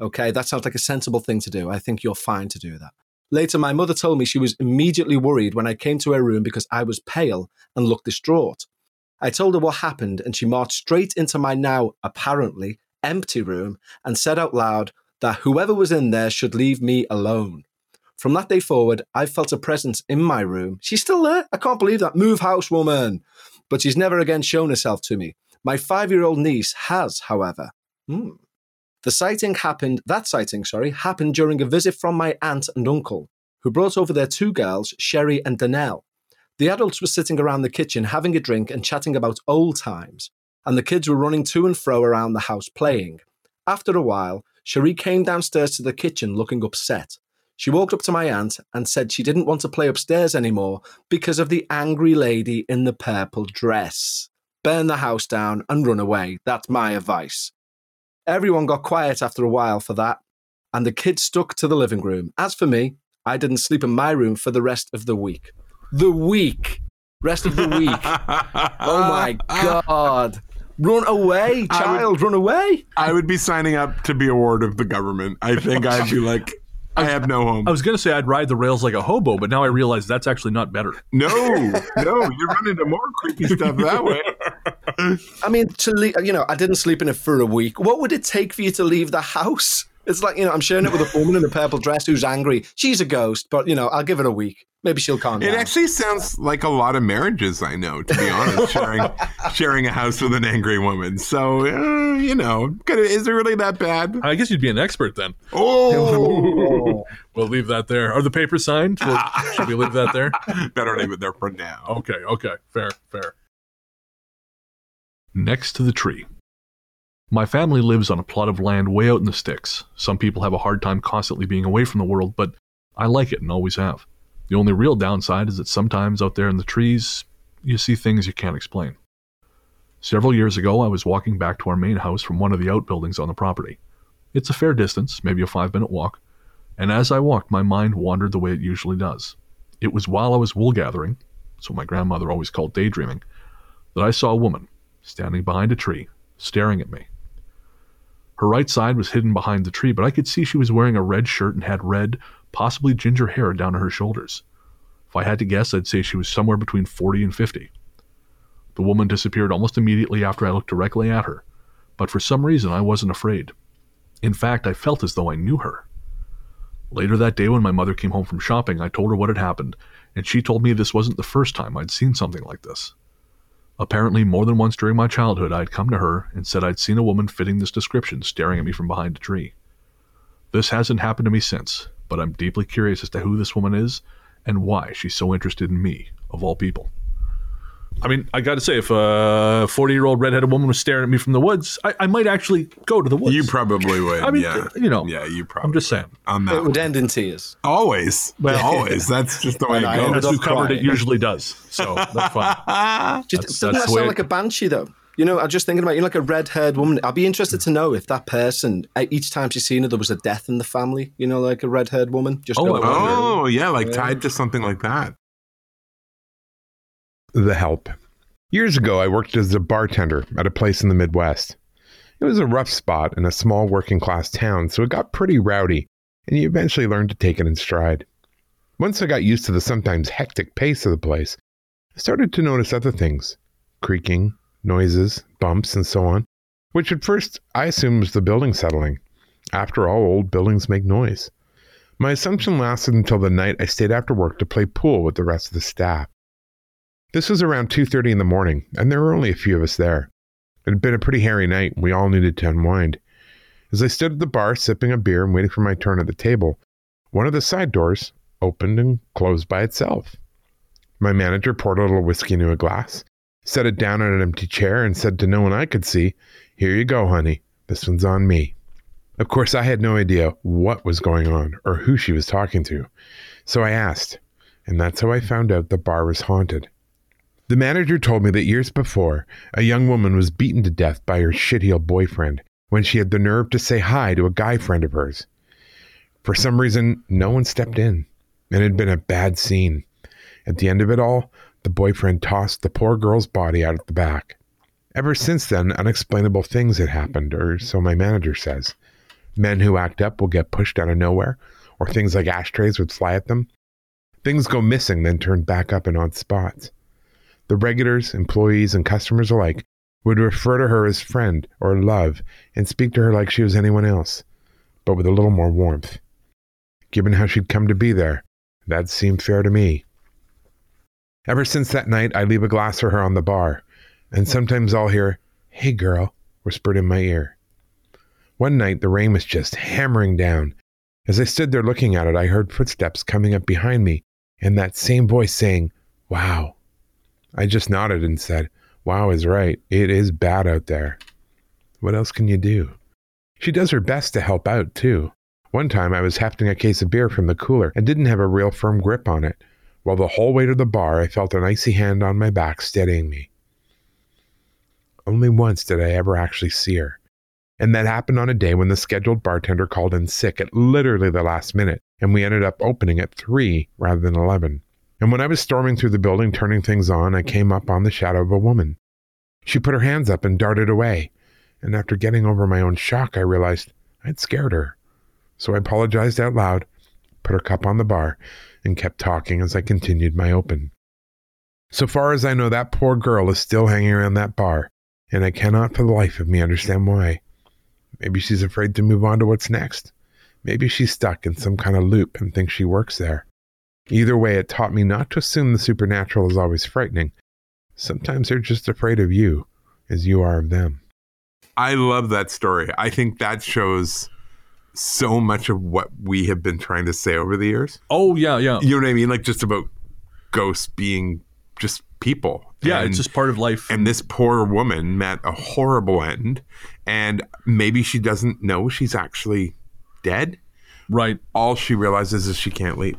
Speaker 3: Okay, that sounds like a sensible thing to do. I think you're fine to do that. Later, my mother told me she was immediately worried when I came to her room because I was pale and looked distraught. I told her what happened, and she marched straight into my now, apparently, empty room and said out loud that whoever was in there should leave me alone. From that day forward, I felt a presence in my room. She's still there. I can't believe that. Move house, woman. But she's never again shown herself to me. My five year old niece has, however. Hmm. The sighting happened, that sighting, sorry, happened during a visit from my aunt and uncle, who brought over their two girls, Sherry and Danelle. The adults were sitting around the kitchen having a drink and chatting about old times, and the kids were running to and fro around the house playing. After a while, Cherie came downstairs to the kitchen looking upset. She walked up to my aunt and said she didn't want to play upstairs anymore because of the angry lady in the purple dress. Burn the house down and run away. That's my advice. Everyone got quiet after a while for that, and the kids stuck to the living room. As for me, I didn't sleep in my room for the rest of the week. The week. Rest of the week. oh my God. Run away, child, run away.
Speaker 2: I would be signing up to be a ward of the government. I think I'd be like, I have no home.
Speaker 1: I was going to say I'd ride the rails like a hobo, but now I realize that's actually not better.
Speaker 2: No, no, you run into more creepy stuff that way.
Speaker 3: I mean, to leave, you know, I didn't sleep in it for a week. What would it take for you to leave the house? It's like, you know, I'm sharing it with a woman in a purple dress who's angry. She's a ghost, but, you know, I'll give it a week. Maybe she'll calm down.
Speaker 2: It actually sounds like a lot of marriages I know, to be honest, sharing sharing a house with an angry woman. So, uh, you know, is it really that bad?
Speaker 1: I guess you'd be an expert then.
Speaker 2: Oh,
Speaker 1: We'll leave that there. Are the papers signed? We'll, should we leave that there?
Speaker 2: better leave it there for now.
Speaker 1: Okay, okay. Fair, fair. Next to the tree. My family lives on a plot of land way out in the sticks. Some people have a hard time constantly being away from the world, but I like it and always have. The only real downside is that sometimes out there in the trees, you see things you can't explain. Several years ago, I was walking back to our main house from one of the outbuildings on the property. It's a fair distance, maybe a five minute walk, and as I walked, my mind wandered the way it usually does. It was while I was wool gathering, so my grandmother always called daydreaming, that I saw a woman standing behind a tree, staring at me. Her right side was hidden behind the tree, but I could see she was wearing a red shirt and had red, possibly ginger hair down to her shoulders. If I had to guess, I'd say she was somewhere between 40 and 50. The woman disappeared almost immediately after I looked directly at her, but for some reason I wasn't afraid. In fact, I felt as though I knew her. Later that day, when my mother came home from shopping, I told her what had happened, and she told me this wasn't the first time I'd seen something like this. Apparently, more than once during my childhood, I'd come to her and said I'd seen a woman fitting this description staring at me from behind a tree. This hasn't happened to me since, but I'm deeply curious as to who this woman is and why she's so interested in me, of all people. I mean, I got to say, if a 40 year old redheaded woman was staring at me from the woods, I, I might actually go to the woods.
Speaker 2: You probably would.
Speaker 1: I mean,
Speaker 2: yeah.
Speaker 1: you know,
Speaker 2: yeah, you probably.
Speaker 1: I'm just saying.
Speaker 2: on
Speaker 3: it
Speaker 2: that.
Speaker 3: would end in tears.
Speaker 2: Always, But always. That's just the way it
Speaker 3: I
Speaker 2: goes.
Speaker 3: ended
Speaker 1: That's
Speaker 3: up
Speaker 1: who covered it usually does. So that's fine.
Speaker 3: Just,
Speaker 1: That's-
Speaker 3: doesn't
Speaker 1: that's
Speaker 3: that sound
Speaker 1: it-
Speaker 3: like a banshee, though? You know, I'm just thinking about you know, like a red-haired woman. I'd be interested to know if that person, each time she's seen her, there was a death in the family. You know, like a red-haired woman. Just
Speaker 1: Oh,
Speaker 3: go-
Speaker 1: I wonder.
Speaker 2: Oh, yeah, like tied to something like that. The Help. Years ago, I worked as a bartender at a place in the Midwest. It was a rough spot in a small working class town, so it got pretty rowdy, and you eventually learned to take it in stride. Once I got used to the sometimes hectic pace of the place, I started to notice other things creaking, noises, bumps, and so on, which at first I assumed was the building settling. After all, old buildings make noise. My assumption lasted until the night I stayed after work to play pool with the rest of the staff. This was around 2:30 in the morning, and there were only a few of us there. It had been a pretty hairy night, and we all needed to unwind. As I stood at the bar sipping a beer and waiting for my turn at the table, one of the side doors opened and closed by itself. My manager poured a little whiskey into a glass, set it down on an empty chair, and said to no one I could see, Here you go, honey. This one's on me. Of course, I had no idea what was going on or who she was talking to. So I asked, and that's how I found out the bar was haunted. The manager told me that years before, a young woman was beaten to death by her shitheel boyfriend when she had the nerve to say hi to a guy friend of hers. For some reason, no one stepped in, and it had been a bad scene. At the end of it all, the boyfriend tossed the poor girl's body out at the back. Ever since then, unexplainable things had happened, or so my manager says. Men who act up will get pushed out of nowhere,
Speaker 5: or things like ashtrays would fly at them. Things go missing, then turn back up in odd spots. The regulars, employees, and customers alike would refer to her as friend or love and speak to her like she was anyone else, but with a little more warmth. Given how she'd come to be there, that seemed fair to me. Ever since that night, I leave a glass for her on the bar, and sometimes I'll hear, Hey girl, whispered in my ear. One night, the rain was just hammering down. As I stood there looking at it, I heard footsteps coming up behind me and that same voice saying, Wow. I just nodded and said, Wow is right. It is bad out there. What else can you do? She does her best to help out, too. One time I was hefting a case of beer from the cooler and didn't have a real firm grip on it. While the whole way to the bar, I felt an icy hand on my back steadying me. Only once did I ever actually see her. And that happened on a day when the scheduled bartender called in sick at literally the last minute, and we ended up opening at 3 rather than 11. And when I was storming through the building turning things on, I came up on the shadow of a woman. She put her hands up and darted away, and after getting over my own shock, I realized I'd scared her. So I apologized out loud, put her cup on the bar, and kept talking as I continued my open. So far as I know, that poor girl is still hanging around that bar, and I cannot for the life of me understand why. Maybe she's afraid to move on to what's next. Maybe she's stuck in some kind of loop and thinks she works there. Either way, it taught me not to assume the supernatural is always frightening. Sometimes they're just afraid of you, as you are of them.
Speaker 2: I love that story. I think that shows so much of what we have been trying to say over the years.
Speaker 1: Oh yeah, yeah,
Speaker 2: You know what I mean? Like just about ghosts being just people.
Speaker 1: yeah.
Speaker 2: And-
Speaker 1: it's just part of life.
Speaker 2: and this poor woman met a horrible end and maybe she doesn't know she's actually dead
Speaker 1: right.
Speaker 2: all she realizes is she can't leave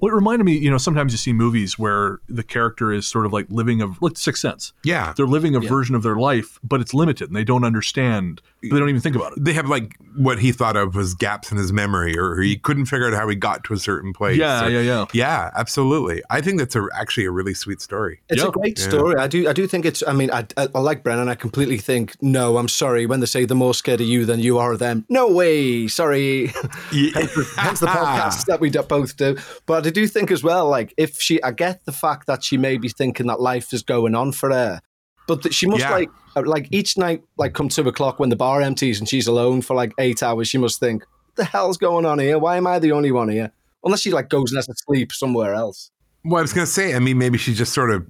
Speaker 1: Well, it reminded me, you know, sometimes you see movies where the character is sort of like living a like Sixth Sense.
Speaker 2: yeah
Speaker 1: They're living a version of their life, but it's limited, and they don't understand. They don't even think about it.
Speaker 2: they have like what he thought of was gaps in his memory or he couldn't figure out how he got to a certain place
Speaker 1: Yeah,
Speaker 2: or-
Speaker 1: yeah, yeah.
Speaker 2: yeah absolutely i think that's a, actually a really sweet story
Speaker 3: It's
Speaker 1: Yeah.
Speaker 3: a great
Speaker 2: Yeah.
Speaker 3: story. I do. I do think it's. I mean, I, I, I like Brennan. I completely think. No, I'm sorry. When they say the more scared of you than you are of them. No way. Sorry. hence, the, hence the podcast that we do- both do. But I do think as well. Like, if she, I get the fact that she may be thinking that life is going on for her, but that she must
Speaker 2: Yeah.
Speaker 3: like, uh, like each night, like come two o'clock when the bar empties and she's alone for like eight hours. She must think, what the hell's going on here? Why am I the only one here? Unless she like goes and has to sleep somewhere else.
Speaker 2: well i was gonna say i mean maybe she just sort of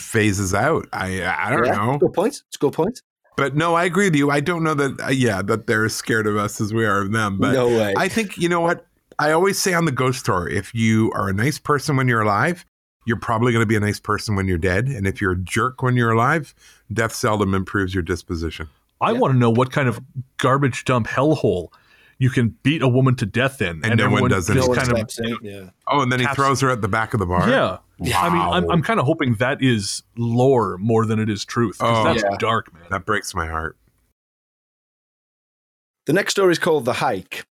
Speaker 2: phases out i i don't
Speaker 3: Yeah,
Speaker 2: know
Speaker 3: Good point. It's a good point.
Speaker 2: but no i agree with you i don't know that uh, yeah that they're as scared of us as we are of them but
Speaker 3: no way.
Speaker 2: I think you know what I always say on the ghost story: if you are a nice person when you're alive, you're probably going to be a nice person when you're dead, and if you're a jerk when you're alive, death seldom improves your disposition.
Speaker 1: I want to know what kind of garbage dump hellhole you can beat a woman to death in,
Speaker 2: And no one does
Speaker 1: just
Speaker 3: no one
Speaker 1: kind of
Speaker 3: steps in. Yeah.
Speaker 2: Oh, and then he
Speaker 1: Caps-
Speaker 2: throws her at the back of the bar.
Speaker 1: yeah. I mean, I'm, I'm kind of hoping that is lore more than it is truth. 'cause
Speaker 2: Oh.
Speaker 1: that's
Speaker 3: Yeah.
Speaker 1: dark, man.
Speaker 2: that breaks my heart.
Speaker 3: The next story is called The Hike.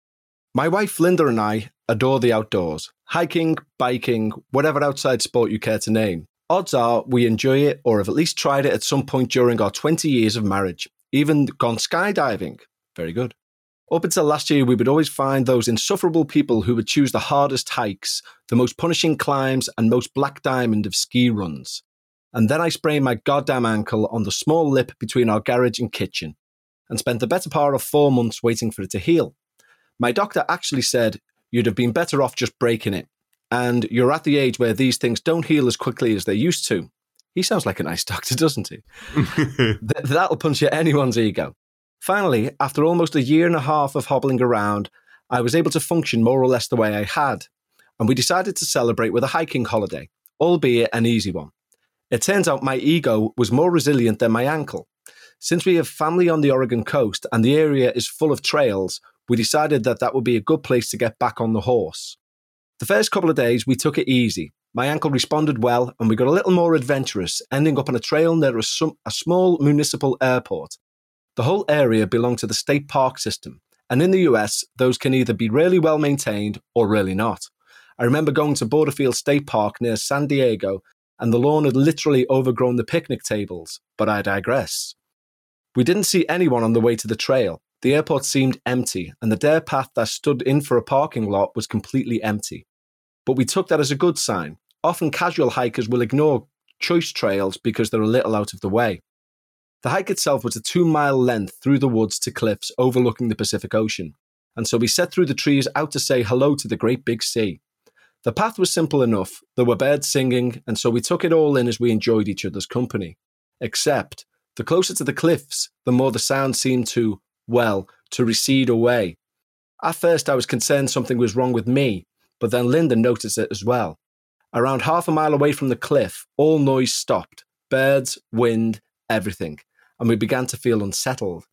Speaker 3: My wife Linda and I adore the outdoors hiking, biking, whatever outside sport you care to name. Odds are we enjoy it or have at least tried it at some point during our 20 years of marriage, even gone skydiving. Very good. Up until last year, we would always find those insufferable people who would choose the hardest hikes, the most punishing climbs, and most black diamond of ski runs. And then I sprained my goddamn ankle on the small lip between our garage and kitchen and spent the better part of four months waiting for it to heal. My doctor actually said you'd have been better off just breaking it, and you're at the age where these things don't heal as quickly as they used to. He sounds like a nice doctor, doesn't he? Th- that'll punch at anyone's ego. Finally, after almost a year and a half of hobbling around, I was able to function more or less the way I had, and we decided to celebrate with a hiking holiday, albeit an easy one. It turns out my ego was more resilient than my ankle. Since we have family on the Oregon coast and the area is full of trails, we decided that that would be a good place to get back on the horse. The first couple of days, we took it easy. My ankle responded well, and we got a little more adventurous, ending up on a trail near a, a small municipal airport. The whole area belonged to the state park system, and in the US, those can either be really well maintained or really not. I remember going to Border Field State Park near San Diego, and the lawn had literally overgrown the picnic tables, but I digress. We didn't see anyone on the way to the trail, the airport seemed empty, and the dirt path that stood in for a parking lot was completely empty. But we took that as a good sign. Often casual hikers will ignore choice trails because they're a little out of the way. The hike itself was a two mile length through the woods to cliffs overlooking the Pacific Ocean, and so we set through the trees out to say hello to the great big sea. The path was simple enough, there were birds singing, and so we took it all in as we enjoyed each other's company. Except, the closer to the cliffs, the more the sound seemed to, well, to recede away. At first, I was concerned something was wrong with me, but then Linda noticed it as well. Around half a mile away from the cliff, all noise stopped birds, wind, everything and we began to feel unsettled.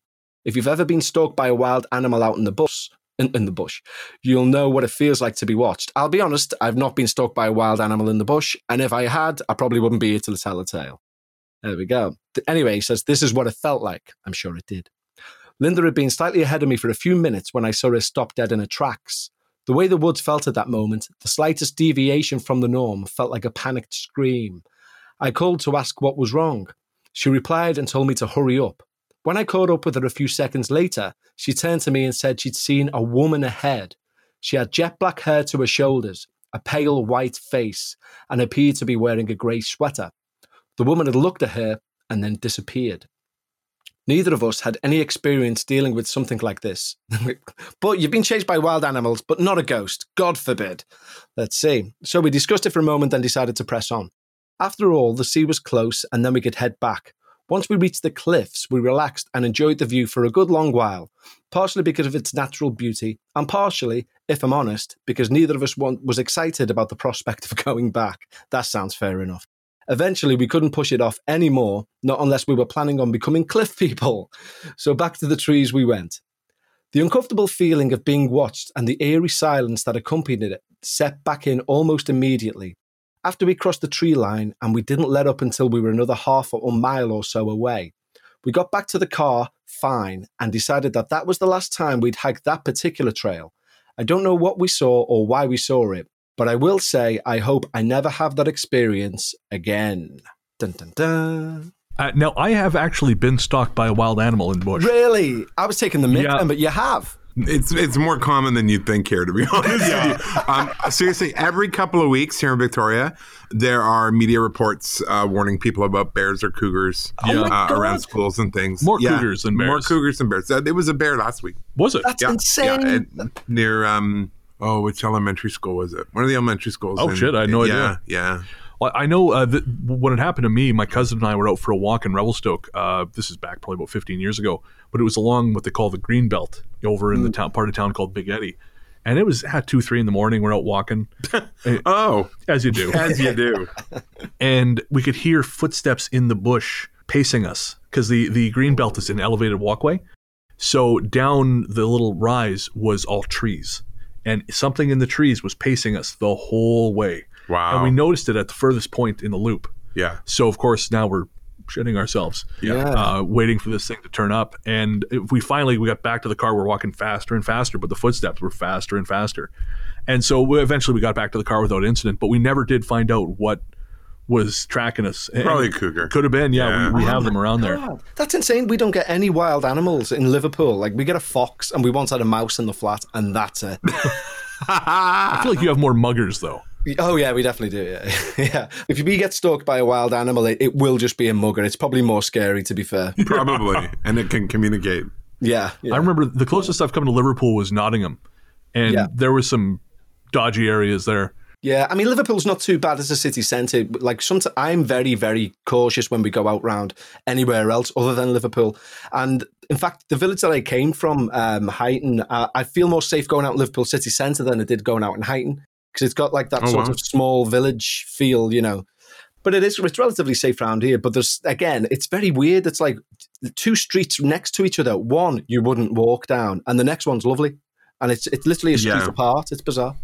Speaker 3: If you've ever been stalked by a wild animal out in the bush, in, in, the bush, you'll know what it feels like to be watched. I'll be honest, I've not been stalked by a wild animal in the bush, and if I had, I probably wouldn't be here to tell a tale. There we go. Anyway, he says, This is what it felt like. I'm sure it did. Linda had been slightly ahead of me for a few minutes when I saw her stop dead in her tracks. The way the woods felt at that moment, the slightest deviation from the norm felt like a panicked scream. I called to ask what was wrong. She replied and told me to hurry up. When I caught up with her a few seconds later, she turned to me and said she'd seen a woman ahead. She had jet black hair to her shoulders, a pale white face, and appeared to be wearing a grey sweater. The woman had looked at her and then disappeared. Neither of us had any experience dealing with something like this. but you've been chased by wild animals, but not a ghost. God forbid. Let's see. So we discussed it for a moment then decided to press on. After all, the sea was close and then we could head back. Once we reached the cliffs, we relaxed and enjoyed the view for a good long while, partially because of its natural beauty, and partially, if I'm honest, because neither of us was excited about the prospect of going back. That sounds fair enough. Eventually, we couldn't push it off anymore, not unless we were planning on becoming cliff people. So back to the trees we went. The uncomfortable feeling of being watched and the eerie silence that accompanied it set back in almost immediately, after we crossed the tree line and we didn't let up until we were another half or mile or so away. We got back to the car fine and decided that that was the last time we'd hike that particular trail. I don't know what we saw or why we saw it, but I will say I hope I never have that experience again. Dun dun dun.
Speaker 1: Uh, now, I have actually been stalked by a wild animal in the bush.
Speaker 3: Really? I was taking the mic,
Speaker 1: Yeah.
Speaker 3: but you have.
Speaker 2: It's it's more common than you'd think here, to be honest. with you. Um, seriously, every couple of weeks here in Victoria, there are media reports uh, warning people about bears or cougars
Speaker 1: Oh
Speaker 2: uh,
Speaker 3: God.
Speaker 2: around schools and things.
Speaker 1: More cougars than
Speaker 2: More
Speaker 1: bears.
Speaker 2: cougars than bears. Uh, it was a bear last week.
Speaker 1: Was it?
Speaker 3: That's
Speaker 2: Yeah,
Speaker 3: insane.
Speaker 2: yeah, near um. Oh, which elementary school was it? One of the elementary schools.
Speaker 1: Oh,
Speaker 2: in-
Speaker 1: shit, I had no
Speaker 2: yeah,
Speaker 1: idea.
Speaker 2: Yeah,
Speaker 1: Well, I know uh, when it happened to me, my cousin and I were out for a walk in Revelstoke. Uh, this is back probably about 15 years ago, but it was along what they call the Green Belt over in the town part of town called Big Eddy. And it was at two, three in the morning. We're out walking,
Speaker 2: Oh,
Speaker 1: as you do,
Speaker 2: as you do.
Speaker 1: and we could hear footsteps in the bush pacing us because the the Green Belt is an elevated walkway. So down the little rise was all trees, and something in the trees was pacing us the whole way.
Speaker 2: Wow.
Speaker 1: And we noticed it at the furthest point in the loop.
Speaker 2: yeah.
Speaker 1: So of course now we're shitting ourselves,
Speaker 3: Yeah.
Speaker 1: uh, waiting for this thing to turn up. And if we finally we got back to the car, we're walking faster and faster, but the footsteps were faster and faster. And so we, eventually we got back to the car without incident, but we never did find out what was tracking us. And
Speaker 2: Probably a cougar.
Speaker 1: Could have been, yeah.
Speaker 2: Yeah.
Speaker 1: We, we have them oh around there.
Speaker 3: That's insane. We don't get any wild animals in Liverpool. Like we get a fox and we once had a mouse in the flat, and that's it.
Speaker 1: I feel like you have more muggers though.
Speaker 3: oh yeah, we definitely do. Yeah, yeah. If you get stalked by a wild animal, it, it will just be a mugger. It's probably more scary, to be fair.
Speaker 2: Probably, and it can communicate.
Speaker 3: Yeah, yeah.
Speaker 1: I remember the closest I've come to Liverpool was Nottingham, and
Speaker 3: Yeah.
Speaker 1: there was some dodgy areas there.
Speaker 3: Yeah, I mean Liverpool's not too bad as a city centre. Like sometimes I'm very, very cautious when we go out round anywhere else other than Liverpool. And in fact, the village that I came from, um, Heighton, uh, I feel more safe going out in Liverpool city centre than I did going out in Heighton because it's got like that
Speaker 2: Oh,
Speaker 3: sort
Speaker 2: wow.
Speaker 3: of small village feel, you know. But it is it's relatively safe around here. But there's again, it's very weird. It's like two streets next to each other. One you wouldn't walk down, and the next one's lovely, and it's it's literally a street
Speaker 2: Yeah.
Speaker 3: apart. It's bizarre.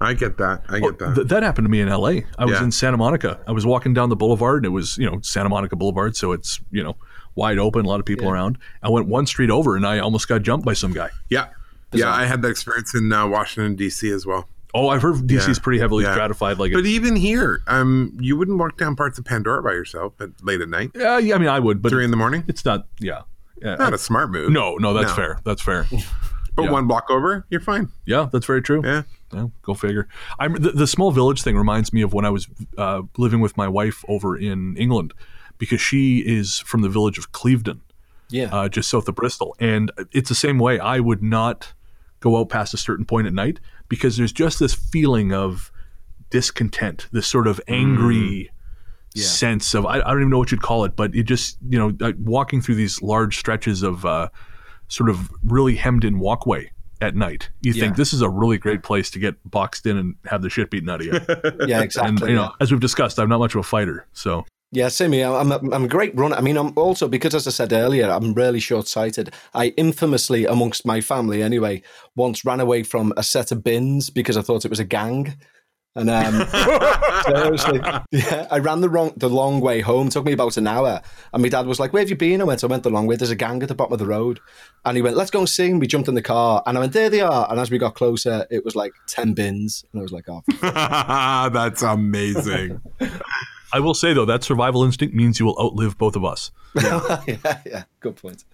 Speaker 2: I get that. I get that.
Speaker 1: Th- that happened to me in LA. I was
Speaker 2: Yeah.
Speaker 1: in Santa Monica. I was walking down the boulevard and it was, you know, Santa Monica Boulevard. So it's, you know, wide open, a lot of people around. I went one street over and I almost got jumped by some guy.
Speaker 2: yeah, yeah. I had that experience in uh, Washington D.C. as well.
Speaker 1: Oh, I've heard DC's
Speaker 2: Yeah.
Speaker 1: pretty heavily
Speaker 2: Yeah.
Speaker 1: stratified. Like,
Speaker 2: But even here, um, you wouldn't walk down parts of Pandora by yourself at late at night,
Speaker 1: yeah, yeah, I mean, I would, but
Speaker 2: three in the morning.
Speaker 1: it's not, yeah. Yeah,
Speaker 2: Not a smart move.
Speaker 1: no, no, that's
Speaker 2: No.
Speaker 1: fair. That's fair.
Speaker 2: But
Speaker 1: yeah.
Speaker 2: one block over, you're fine.
Speaker 1: Yeah, that's very true.
Speaker 2: Yeah.
Speaker 1: Yeah, go figure. I'm the, the small village thing reminds me of when I was uh, living with my wife over in England, because she is from the village of Clevedon,
Speaker 3: Yeah.
Speaker 1: uh, just south of Bristol, and it's the same way. I would not go out past a certain point at night because there's just this feeling of discontent, this sort of angry sense of I, I don't even know what you'd call it, but it just you know like walking through these large stretches of uh, sort of really hemmed in walkway at night. You
Speaker 3: Yeah.
Speaker 1: think this is a really great place to get boxed in and have the shit beaten out of you.
Speaker 3: yeah,
Speaker 1: and
Speaker 3: exactly.
Speaker 1: you
Speaker 3: yeah.
Speaker 1: know, as we've discussed, I'm not much of a fighter, so
Speaker 3: Yeah, same here. I'm a, I'm a great runner. I mean, I'm also because, as I said earlier, I'm really short-sighted. I infamously, amongst my family anyway, once ran away from a set of bins because I thought it was a gang. And um, seriously, yeah, I ran the wrong, the long way home. Took me about an hour. And my dad was like, "Where have you been?" I went, "I went the long way. There's a gang at the bottom of the road." And he went, "Let's go and see." And we jumped in the car, and I went, "There they are." And as we got closer, it was like ten bins, and I was like, "Oh,
Speaker 2: That's amazing.
Speaker 1: I will say though that survival instinct means you will outlive both of us.
Speaker 3: yeah, yeah, good point."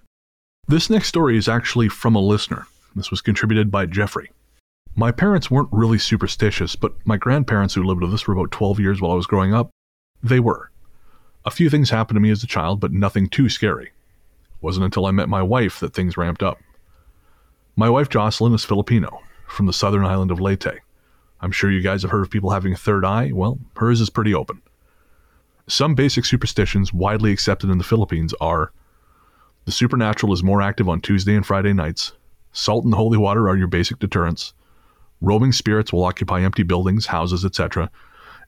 Speaker 1: This next story is actually from a listener. This was contributed by Jeffrey. My parents weren't really superstitious, but my grandparents, who lived with us for about 12 years while I was growing up, they were. A few things happened to me as a child, but nothing too scary. It wasn't until I met my wife that things ramped up. My wife Jocelyn is Filipino, from the southern island of Leyte. I'm sure you guys have heard of people having a third eye. Well, hers is pretty open. Some basic superstitions widely accepted in the Philippines are the supernatural is more active on Tuesday and Friday nights. Salt and holy water are your basic deterrents. Roaming spirits will occupy empty buildings, houses, etc.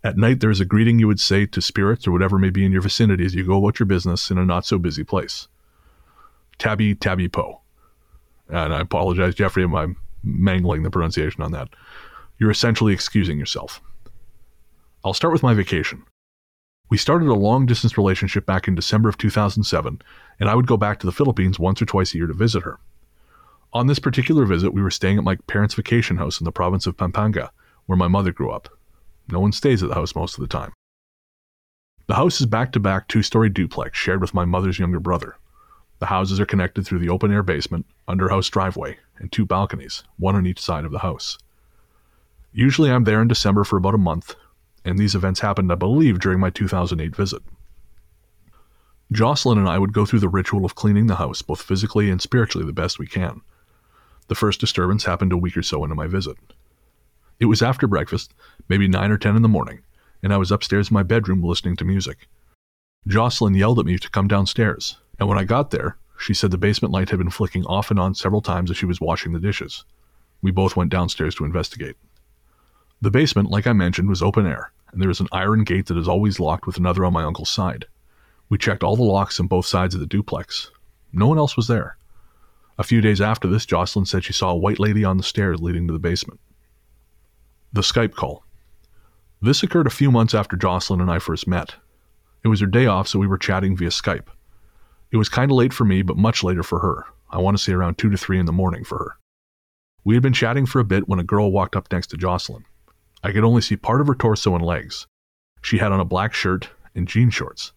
Speaker 1: At night, there is a greeting you would say to spirits or whatever may be in your vicinity as you go about your business in a not so busy place. Tabi tabi po. And I apologize, Jeffrey, I'm mangling the pronunciation on that. You're essentially excusing yourself. I'll start with my vacation. We started a long distance relationship back in December of 2007, and I would go back to the Philippines once or twice a year to visit her. On this particular visit, we were staying at my parents' vacation house in the province of Pampanga, where my mother grew up. No one stays at the house most of the time. The house is back to back two story duplex shared with my mother's younger brother. The houses are connected through the open air basement, under house driveway, and two balconies, one on each side of the house. Usually I'm there in December for about a month, and these events happened, I believe, during my 2008 visit. Jocelyn and I would go through the ritual of cleaning the house, both physically and spiritually, the best we can. The first disturbance happened a week or so into my visit. It was after breakfast, maybe 9 or 10 in the morning, and I was upstairs in my bedroom listening to music. Jocelyn yelled at me to come downstairs, and when I got there, she said the basement light had been flicking off and on several times as she was washing the dishes. We both went downstairs to investigate. The basement, like I mentioned, was open air, and there is an iron gate that is always locked with another on my uncle's side. We checked all the locks on both sides of the duplex. No one else was there. A few days after this, Jocelyn said she saw a white lady on the stairs leading to the basement. The Skype call. This occurred a few months after Jocelyn and I first met. It was her day off, so we were chatting via Skype. It was kind of late for me, but much later for her. I want to say around 2 to 3 in the morning for her. We had been chatting for a bit when a girl walked up next to Jocelyn. I could only see part of her torso and legs. She had on a black shirt and jean shorts.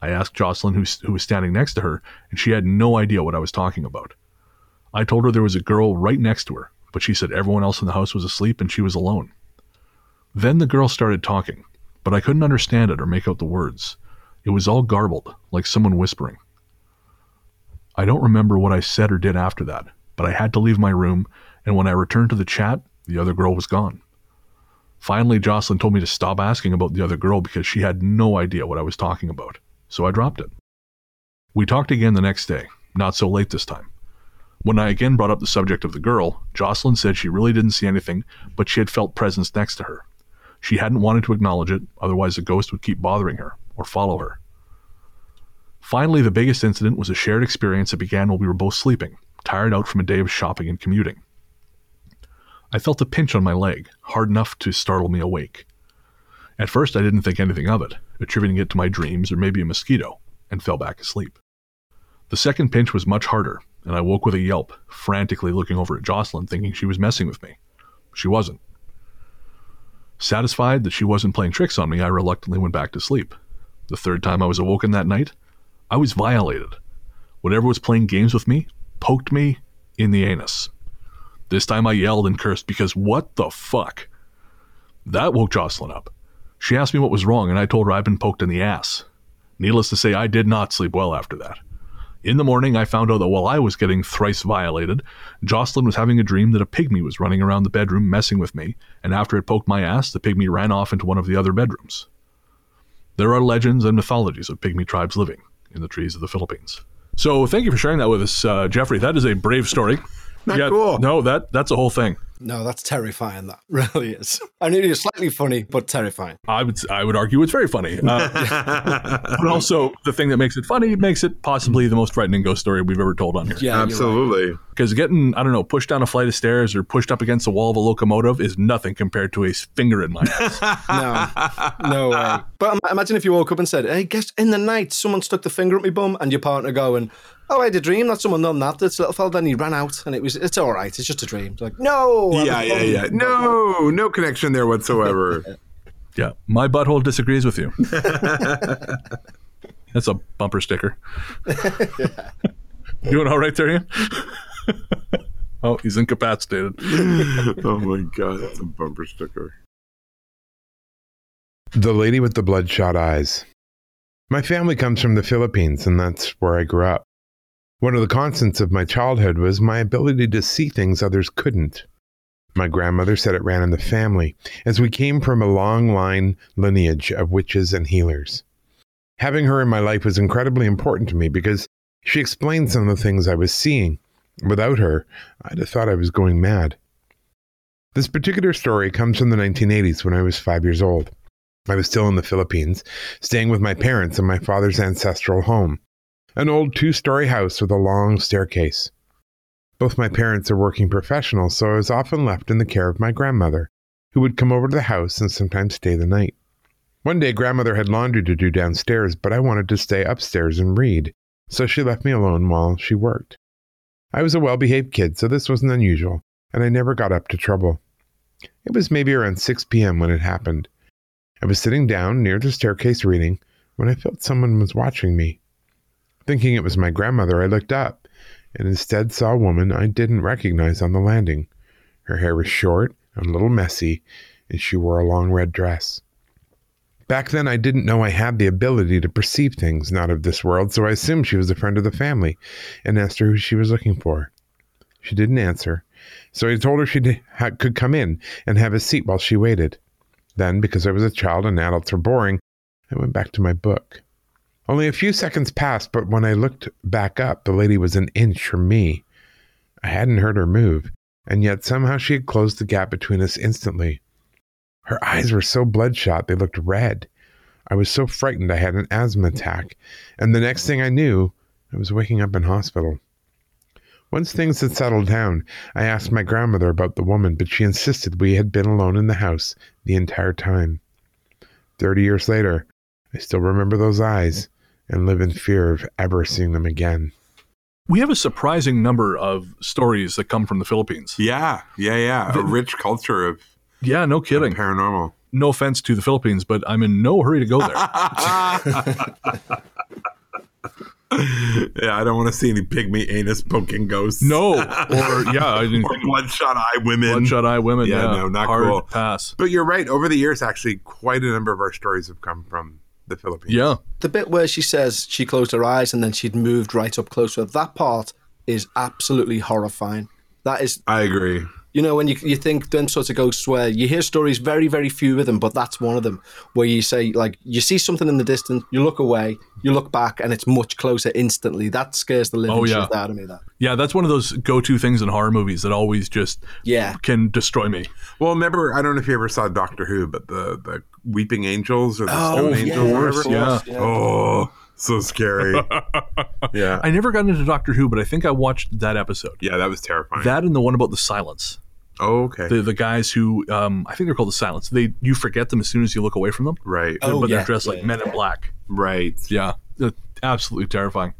Speaker 1: I asked Jocelyn, who, who was standing next to her, and she had no idea what I was talking about. I told her there was a girl right next to her, but she said everyone else in the house was asleep and she was alone. Then the girl started talking, but I couldn't understand it or make out the words. It was all garbled, like someone whispering. I don't remember what I said or did after that, but I had to leave my room, and when I returned to the chat, the other girl was gone. Finally, Jocelyn told me to stop asking about the other girl because she had no idea what I was talking about, so I dropped it. We talked again the next day, not so late this time. When I again brought up the subject of the girl, Jocelyn said she really didn't see anything, but she had felt presence next to her. She hadn't wanted to acknowledge it, otherwise, the ghost would keep bothering her or follow her. Finally, the biggest incident was a shared experience that began while we were both sleeping, tired out from a day of shopping and commuting. I felt a pinch on my leg, hard enough to startle me awake. At first, I didn't think anything of it, attributing it to my dreams or maybe a mosquito, and fell back asleep. The second pinch was much harder, and I woke with a yelp, frantically looking over at Jocelyn, thinking she was messing with me. She wasn't. Satisfied that she wasn't playing tricks on me, I reluctantly went back to sleep. The third time I was awoken that night, I was violated. whatever was playing games with me poked me in the anus. This time I yelled and cursed because what the fuck? That woke Jocelyn up. She asked me what was wrong, and I told her I'd been poked in the ass. Needless to say, I did not sleep well after that. In the morning, I found out that while I was getting thrice violated, Jocelyn was having a dream that a pygmy was running around the bedroom messing with me, and after it poked my ass, the pygmy ran off into one of the other bedrooms. There are legends and mythologies of pygmy tribes living in the trees of the Philippines. So, thank you for sharing that with us, uh, Jeffrey. That is a brave story.
Speaker 6: Not cool.
Speaker 1: No, that that's a whole thing.
Speaker 3: No, that's terrifying. That really is. I knew it was slightly funny, but terrifying.
Speaker 1: I would I would argue it's very funny. Uh, but also the thing that makes it funny makes it possibly the most frightening ghost story we've ever told on here.
Speaker 3: Yeah, you're right.
Speaker 6: Absolutely.
Speaker 1: Because getting I don't know pushed down a flight of stairs or pushed up against the wall of a locomotive is nothing compared to a finger in my ass.
Speaker 3: No, no way. But imagine if you woke up and said, "Hey, guess in the night someone stuck the finger up my bum," and your partner going, "Oh, I had a dream that someone done that. This little fella." Then he ran out, and it was, "It's all right. It's just a dream." It's like, no. I
Speaker 6: Yeah, yeah, yeah. No, no connection there whatsoever.
Speaker 1: yeah, my butthole disagrees with you. That's a bumper sticker. Doing all right there, Ian? oh, he's incapacitated.
Speaker 6: oh my god, that's a bumper sticker.
Speaker 2: The Lady with the Bloodshot Eyes. My family comes from the Philippines, and that's where I grew up. One of the constants of my childhood was my ability to see things others couldn't. My grandmother said it ran in the family, as we came from a long line lineage of witches and healers. Having her in my life was incredibly important to me because she explained some of the things I was seeing. Without her, I'd have thought I was going mad. This particular story comes from the 1980s when I was five years old. I was still in the Philippines, staying with my parents in my father's ancestral home, an old two story house with a long staircase. Both my parents are working professionals, so I was often left in the care of my grandmother, who would come over to the house and sometimes stay the night. One day, grandmother had laundry to do downstairs, but I wanted to stay upstairs and read, so she left me alone while she worked. I was a well behaved kid, so this wasn't unusual, and I never got up to trouble. It was maybe around 6 p.m. when it happened. I was sitting down near the staircase reading when I felt someone was watching me. Thinking it was my grandmother, I looked up and instead saw a woman I didn't recognize on the landing. Her hair was short and a little messy, and she wore a long red dress. Back then, I didn't know I had the ability to perceive things not of this world, so I assumed she was a friend of the family and asked her who she was looking for. She didn't answer, so I told her she could come in and have a seat while she waited. Then, because I was a child and adults were boring, I went back to my book. Only a few seconds passed, but when I looked back up, the lady was an inch from me. I hadn't heard her move, and yet somehow she had closed the gap between us instantly. Her eyes were so bloodshot they looked red. I was so frightened I had an asthma attack, and the next thing I knew, I was waking up in hospital. Once things had settled down, I asked my grandmother about the woman, but she insisted we had been alone in the house the entire time. Thirty years later, I still remember those eyes and live in fear of ever seeing them again.
Speaker 1: We have a surprising number of stories that come from the Philippines.
Speaker 6: Yeah, yeah, yeah. A rich culture of
Speaker 1: Yeah, no kidding.
Speaker 6: paranormal.
Speaker 1: No offense to the Philippines, but I'm in no hurry to go there.
Speaker 6: yeah, I don't want to see any pygmy anus poking ghosts.
Speaker 1: No, or yeah, I didn't.
Speaker 6: Or bloodshot eye women.
Speaker 1: Bloodshot eye women.
Speaker 6: Yeah,
Speaker 1: Yeah,
Speaker 6: no, not
Speaker 1: hard
Speaker 6: cool.
Speaker 1: pass.
Speaker 6: But you're right. Over the years, actually, quite a number of our stories have come from the Philippines.
Speaker 1: Yeah,
Speaker 3: The bit where she says she closed her eyes and then she'd moved right up closer, that part is absolutely horrifying. That is,
Speaker 6: I agree.
Speaker 3: you know, when you, you think them sorts of ghosts where you hear stories, very, very few of them, but that's one of them where you say, like, you see something in the distance, you look away, you look back, and it's much closer instantly. That scares the living
Speaker 1: Oh, yeah.
Speaker 3: shit out of me. That,
Speaker 1: yeah. That's one of those go-to things in horror movies that always just
Speaker 3: yeah.
Speaker 1: can destroy me.
Speaker 6: Well, remember, I don't know if you ever saw Doctor Who, but the the weeping angels or the
Speaker 3: Oh,
Speaker 6: stone
Speaker 3: yeah,
Speaker 6: angels, or whatever.
Speaker 1: course,
Speaker 3: yeah.
Speaker 6: Oh, so scary. yeah,
Speaker 1: I never got into Doctor Who, but I think I watched that episode.
Speaker 6: yeah, that was terrifying.
Speaker 1: That and the one about the silence.
Speaker 6: oh, okay,
Speaker 1: The the guys who um, I think they're called the silence. They you forget them as soon as you look away from them.
Speaker 6: right,
Speaker 3: Oh,
Speaker 1: but
Speaker 3: yeah,
Speaker 1: they're dressed like men in black.
Speaker 6: right.
Speaker 1: Yeah, they're absolutely terrifying.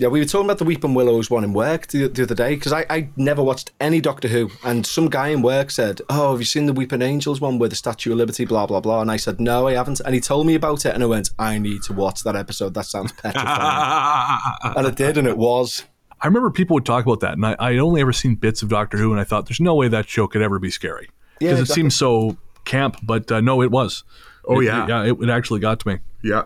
Speaker 3: Yeah, we were talking about the Weeping Willows one in work the, the other day because I, I never watched any Doctor Who, and some guy in work said, "Oh, have you seen the Weeping Angels one with the Statue of Liberty?" Blah blah blah, and I said, "No, I haven't." And he told me about it, and I went, "I need to watch that episode. That sounds petrifying." and I did, and it was.
Speaker 1: I remember people would talk about that, and I I'd only ever seen bits of Doctor Who, and I thought there's no way that show could ever be scary
Speaker 3: Yeah,
Speaker 1: because it seems so camp. But uh, no, it was.
Speaker 2: Oh,
Speaker 1: It-
Speaker 2: yeah.
Speaker 1: yeah. It, it actually got to me.
Speaker 2: yeah.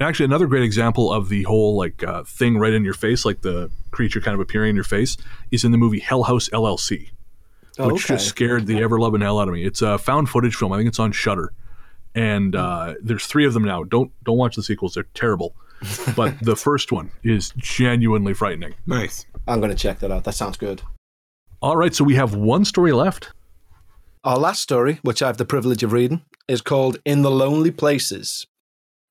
Speaker 1: And actually, another great example of the whole like uh, thing right in your face, like the creature kind of appearing in your face, is in the movie Hell House LLC,
Speaker 3: Oh,
Speaker 1: which
Speaker 3: okay.
Speaker 1: just scared the ever loving hell out of me. It's a found footage film. I think it's on Shudder, and uh, there's three of them now. Don't don't watch the sequels; they're terrible. But the first one is genuinely frightening.
Speaker 2: Nice.
Speaker 3: I'm going to check that out. That sounds good.
Speaker 1: All right, so we have one story left.
Speaker 3: Our last story, which I have the privilege of reading, is called In the Lonely Places.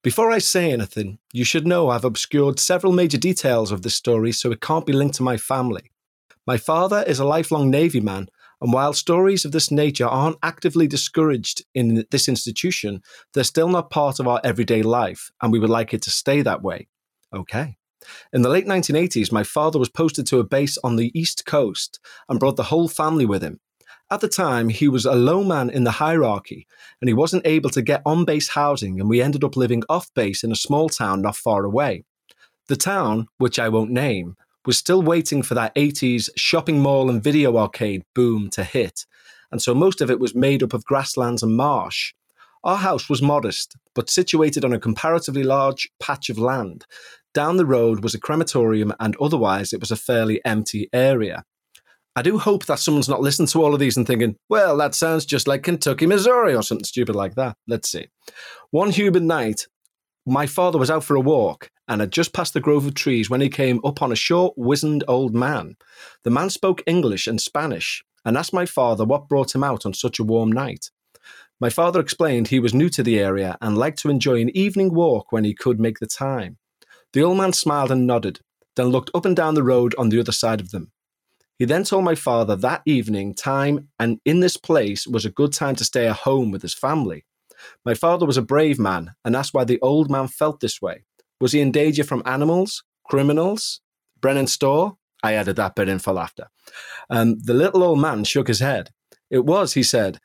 Speaker 3: Before I say anything, you should know I've obscured several major details of this story so it can't be linked to my family. My father is a lifelong Navy man, and while stories of this nature aren't actively discouraged in this institution, they're still not part of our everyday life, and we would like it to stay that way. Okay. In the late 1980s, my father was posted to a base on the East Coast and brought the whole family with him. At the time, he was a low man in the hierarchy, and he wasn't able to get on base housing, and we ended up living off base in a small town not far away. The town, which I won't name, was still waiting for that 80s shopping mall and video arcade boom to hit, and so most of it was made up of grasslands and marsh. Our house was modest, but situated on a comparatively large patch of land. Down the road was a crematorium, and otherwise it was a fairly empty area. I do hope that someone's not listening to all of these and thinking, well, that sounds just like Kentucky, Missouri, or something stupid like that. Let's see. One human night, my father was out for a walk and had just passed the grove of trees when he came up on a short, wizened old man. The man spoke English and Spanish and asked my father what brought him out on such a warm night. My father explained he was new to the area and liked to enjoy an evening walk when he could make the time. The old man smiled and nodded, then looked up and down the road on the other side of them. He then told my father that evening, time and in this place was a good time to stay at home with his family. My father was a brave man and asked why the old man felt this way. Was he in danger from animals, criminals, Brennan Storr? I added that bit in for laughter. Um, the little old man shook his head. It was, he said,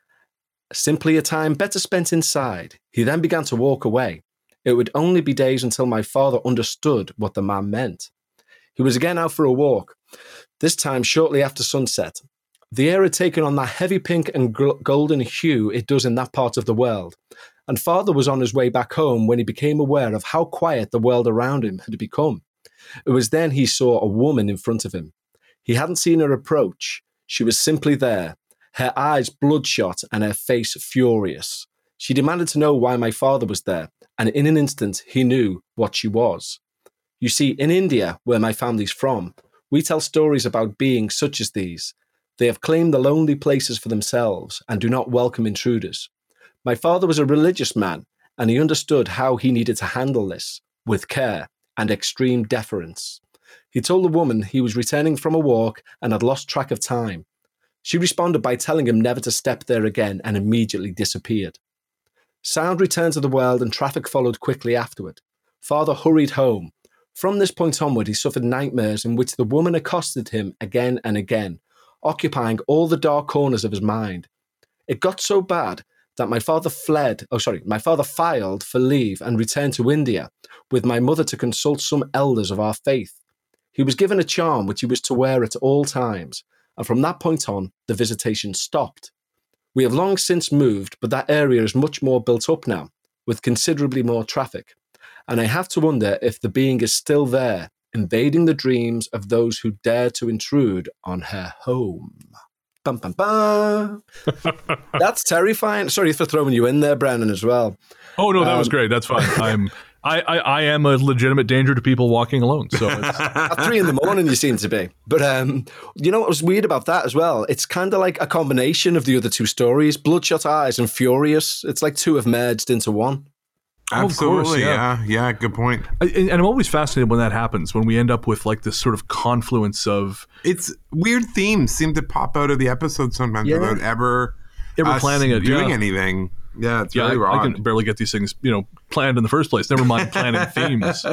Speaker 3: simply a time better spent inside. He then began to walk away. It would only be days until my father understood what the man meant. He was again out for a walk, this time shortly after sunset. The air had taken on that heavy pink and golden hue it does in that part of the world, and father was on his way back home when he became aware of how quiet the world around him had become. It was then he saw a woman in front of him. He hadn't seen her approach. She was simply there, her eyes bloodshot and her face furious. She demanded to know why my father was there, and in an instant he knew what she was. You see, in India, where my family's from, we tell stories about beings such as these. They have claimed the lonely places for themselves and do not welcome intruders. My father was a religious man, and he understood how he needed to handle this with care and extreme deference. He told the woman he was returning from a walk and had lost track of time. She responded by telling him never to step there again and immediately disappeared. Sound returned to the world and traffic followed quickly afterward. Father hurried home. From this point onward, he suffered nightmares in which the woman accosted him again and again, occupying all the dark corners of his mind. It got so bad that my father fled, oh, sorry, my father filed for leave and returned to India with my mother to consult some elders of our faith. He was given a charm which he was to wear at all times, and from that point on, the visitation stopped. We have long since moved, but that area is much more built up now, with considerably more traffic. And I have to wonder if the being is still there, invading the dreams of those who dare to intrude on her home. Bum, bum, bum. That's terrifying. Sorry for throwing you in there, Brennan, as well.
Speaker 1: Oh no, that was
Speaker 3: Um,
Speaker 1: great. That's fine. I'm I, I I am a legitimate danger to people walking alone. So it's,
Speaker 3: At three in the morning, you seem to be. But um, you know what was weird about that as well? It's kind of like a combination of the other two stories Bloodshot Eyes and Furious. It's like two have merged into one.
Speaker 1: Oh, of course,
Speaker 2: Absolutely.
Speaker 1: yeah.
Speaker 2: yeah. yeah. Good point.
Speaker 1: I- and I'm always fascinated when that happens. When we end up with like this sort of confluence of
Speaker 2: It's weird themes seem to pop out of the episode sometimes
Speaker 3: Yeah.
Speaker 2: without ever
Speaker 1: ever planning it,
Speaker 2: doing
Speaker 1: yeah.
Speaker 2: anything. Yeah, it's
Speaker 1: Yeah,
Speaker 2: very
Speaker 1: I, I can barely get these things, you know, planned in the first place. Never mind planning themes.